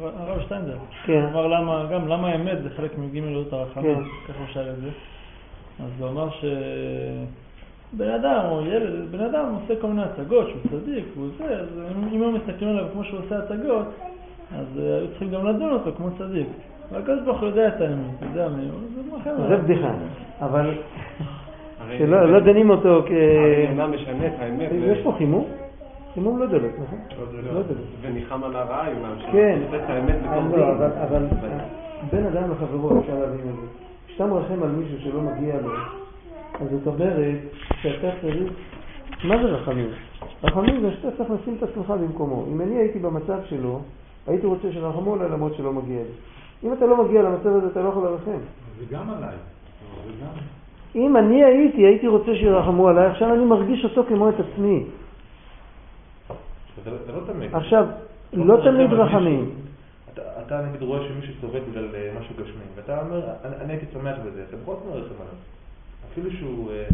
הר- הרב שטיינזר. כן. הוא אמר למה, גם למה האמת זה חלק מג' מילות הרחמים, כן. ככה הוא שאל את זה. אז הוא אמר ש... בן אדם או ילד, בן אדם עושה כל מיני הצגות שהוא צדיק, הוא זה, אז אם- היו מסתכלים עליו כמו שהוא עושה הצגות, אז אה, היו צריכים גם לדון אותו כמו צדיק. והקדוש ברוך הוא יודע את האמת, הוא יודע מי הוא, זה. בדיחה, אבל הרי שלא לא דנים אותו כ... האמונה משנה את האמת. יש פה חימום? חימום לא דולק, נכון? לא דולק. וניחם על הרעה עם האנשים. כן, לא. אבל- אבל בין אדם לחברו אפשר להבין את זה. כשאתה מרחם על מישהו שלא מגיע לו, אז זאת אומרת שאתה צריך... מה זה רחמים? רחמים זה שאתה צריך לשים את עצמך במקומו. אם אני הייתי במצב שלו, הייתי רוצה שירחמו עליי למרות שלא מגיע לי. אם אתה לא מגיע למצב הזה, אתה לא יכול לרחם. זה גם עליי. אם אני הייתי, הייתי רוצה שירחמו עליי, עכשיו אני מרגיש אותו כמו את עצמי. זה לא- לא תמיד. עכשיו, לא תמיד רחמים. אתה- אתה נגיד רואה שמישהו סובל בגלל אה, משהו גשמי, ואתה אומר, "אני- הייתי שמח בזה, אתה בכל זאת מרחם עליו. אפילו שהוא, אה,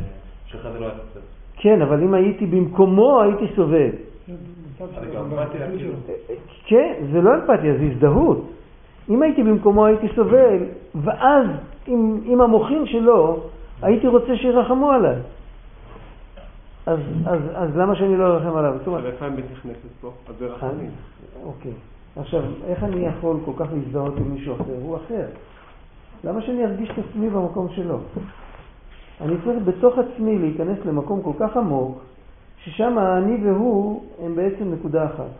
שלך זה לא היה בסדר. כן, אבל אם הייתי במקומו, הייתי סובל. כן, זה לא אמפתיה, זה הזדהות. אם הייתי במקומו הייתי סובל, ואז עם, עם המוחין שלו הייתי רוצה שירחמו עליי. אז, אז, אז למה שאני לא ארחם עליו? זאת אומרת, אבל נכנסת פה? אז זה רחמים. אוקיי. עכשיו, איך אני יכול כל כך להזדהות עם מישהו אחר? הוא אחר. למה שאני ארגיש את עצמי במקום שלו? אני צריך בתוך עצמי להיכנס למקום כל כך עמוק, ששם אני והוא הם בעצם נקודה אחת.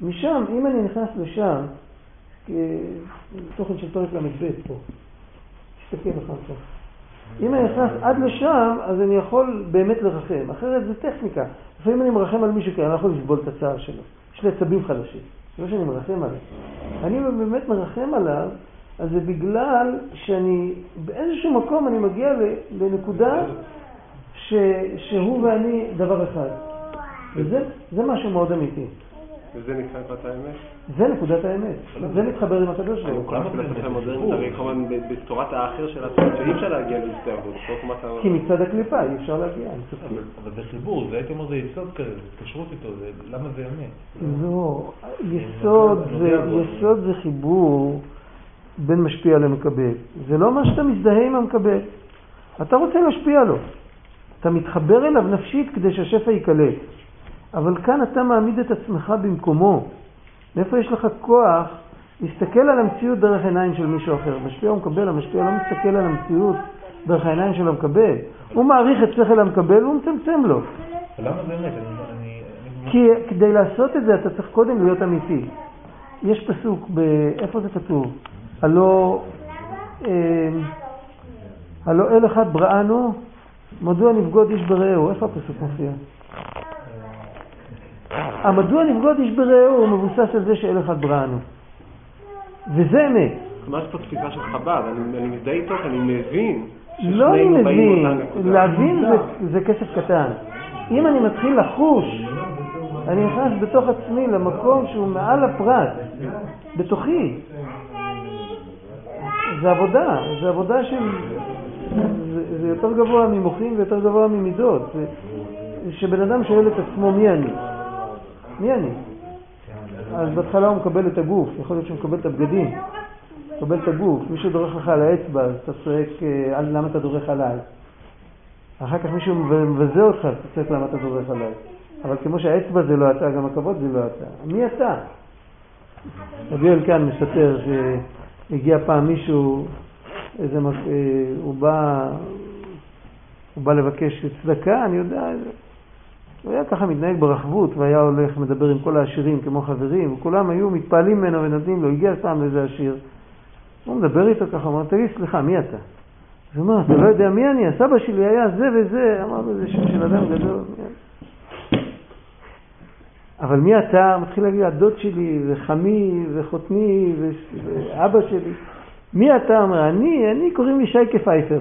משם, אם אני נכנס לשם, תוכן של פרק ל"ב פה, תסתכל לך פה. אם אני נכנס עד לשם, אז אני יכול באמת לרחם. אחרת זה טכניקה. לפעמים אני מרחם על מישהו כי אני לא יכול לסבול את הצער שלו. יש לי עצבים חדשים. זה לא שאני מרחם עליו. אני באמת מרחם עליו, אז זה בגלל שאני, באיזשהו מקום אני מגיע לנקודה ש, שהוא ואני דבר אחד. וזה זה משהו מאוד אמיתי. וזה נקרא נקודת האמת? זה נקודת האמת. זה מתחבר עם הקדוש ברוך הוא. כל הפילוסופיה המודרנית, הרי כמובן בתורת האחר של עצמו, שאי אפשר להגיע מה אתה- כי מצד הקליפה אי אפשר להגיע, הם צודקים. אבל זה חיבור, זה הייתי אומר זה יסוד כזה, זה התקשרות איתו, למה זה אמת? לא, יסוד זה, יסוד זה חיבור בין משפיע למקבל. זה לא מה שאתה מזדהה עם המקבל. אתה רוצה להשפיע לו. אתה מתחבר אליו נפשית כדי שהשפע ייקלט. אבל כאן אתה מעמיד את עצמך במקומו. מאיפה יש לך כוח להסתכל על המציאות דרך עיניים של מישהו אחר? משפיע ומקבל, המשפיע לא מסתכל על המציאות דרך העיניים של המקבל. הוא מעריך את שכל המקבל והוא מצמצם לו. למה זה אמת? אני- אני... אני- כי כדי לעשות את זה אתה צריך קודם להיות אמיתי. יש פסוק, ב... איפה זה כתוב? הלא, אה, הלא אל אחד בראנו, מדוע נבגוד איש ברעהו? איפה הפסוק מופיע? המדוע נבגוד איש ברעהו הוא מבוסס על זה שאל אחד בראנו. וזה אמת. מה יש פה תפיסה של חב"ד? אני מזדהה איתו, כי אני מבין לא אני מבין. להבין זה, זה כסף קטן. אם אני מתחיל לחוש, אני נכנס בתוך עצמי למקום שהוא מעל הפרט, בתוכי. זה עבודה, זה עבודה של... זה, זה יותר גבוה ממוחים ויותר גבוה ממידות. שבן אדם שואל את עצמו מי אני? מי אני? אז בהתחלה הוא מקבל את הגוף, יכול להיות שהוא מקבל את הבגדים, מקבל את הגוף, מישהו דורך לך על האצבע, אז אתה צועק, אה, "אל- למה אתה דורך עליי? אחר כך מישהו מבזה אותך, אז אתה צועק למה אתה דורך עליי. אבל כמו שהאצבע זה לא אתה, גם הכבוד זה לא אתה. מי אתה? רבי אלקן מספר שהגיע פעם מישהו, איזה, אה, הוא בא, הוא בא לבקש צדקה, אני יודע, הוא היה ככה מתנהג ברחבות והיה הולך, מדבר עם כל העשירים כמו חברים, וכולם היו מתפעלים ממנו ונותנים לו, הגיע פעם איזה עשיר, הוא מדבר איתו ככה, אומר, תגיד, סליחה, מי אתה? אז הוא אומר, אתה לא יודע מי אני? הסבא שלי היה זה וזה, אמר לו, זה שם של אדם גדול. מי אני?" אבל מי אתה? מתחיל להגיד, הדוד שלי, וחמי, וחותני, ואבא שלי. מי אתה? אומר, אני, אני, קוראים לי שייקה פייפר.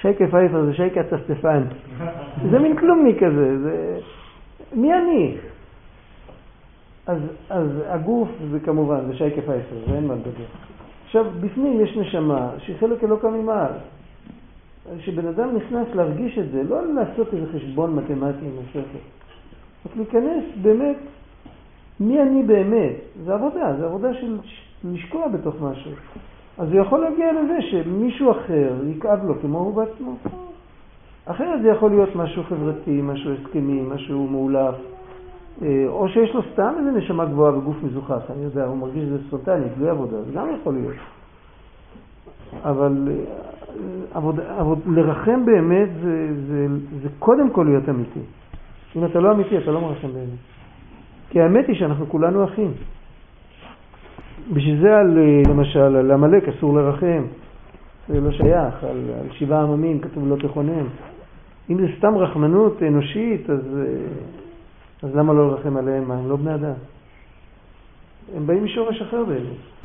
שייקה פייפר זה שייקה צפצפן. זה מין כלומניק כזה, זה... מי אני? אז, אז הגוף זה כמובן, זה שייקה פייפר, זה אין מה לדבר. עכשיו, בפנים יש נשמה שהיא חלק אלוקה ממעל. כשבן אדם נכנס להרגיש את זה, לא לעשות איזה חשבון מתמטי עם השכל, רק להיכנס באמת, מי אני באמת? זה עבודה, זה עבודה של לשקוע בתוך משהו. אז הוא יכול להגיע לזה שמישהו אחר יכאב לו כמו הוא בעצמו. אחרת זה יכול להיות משהו חברתי, משהו הסכמי, משהו מאולף, אה, או שיש לו סתם איזה נשמה גבוהה בגוף מזוכח, אני יודע, הוא מרגיש שזה ספונטני, בלי עבודה, זה גם יכול להיות. אבל אה, עבוד, עבוד, לרחם באמת זה, זה, זה קודם כל להיות אמיתי. אם אתה לא אמיתי, אתה לא מרחם באמת. כי האמת היא שאנחנו כולנו אחים. בשביל זה על, אה, למשל, על עמלק אסור לרחם. זה לא שייך. על, על שבעה עממים כתוב לא תכונן. אם זה סתם רחמנות אנושית, אז, אה, אז למה לא לרחם עליהם? הם לא בני אדם. הם באים משורש אחר באמת.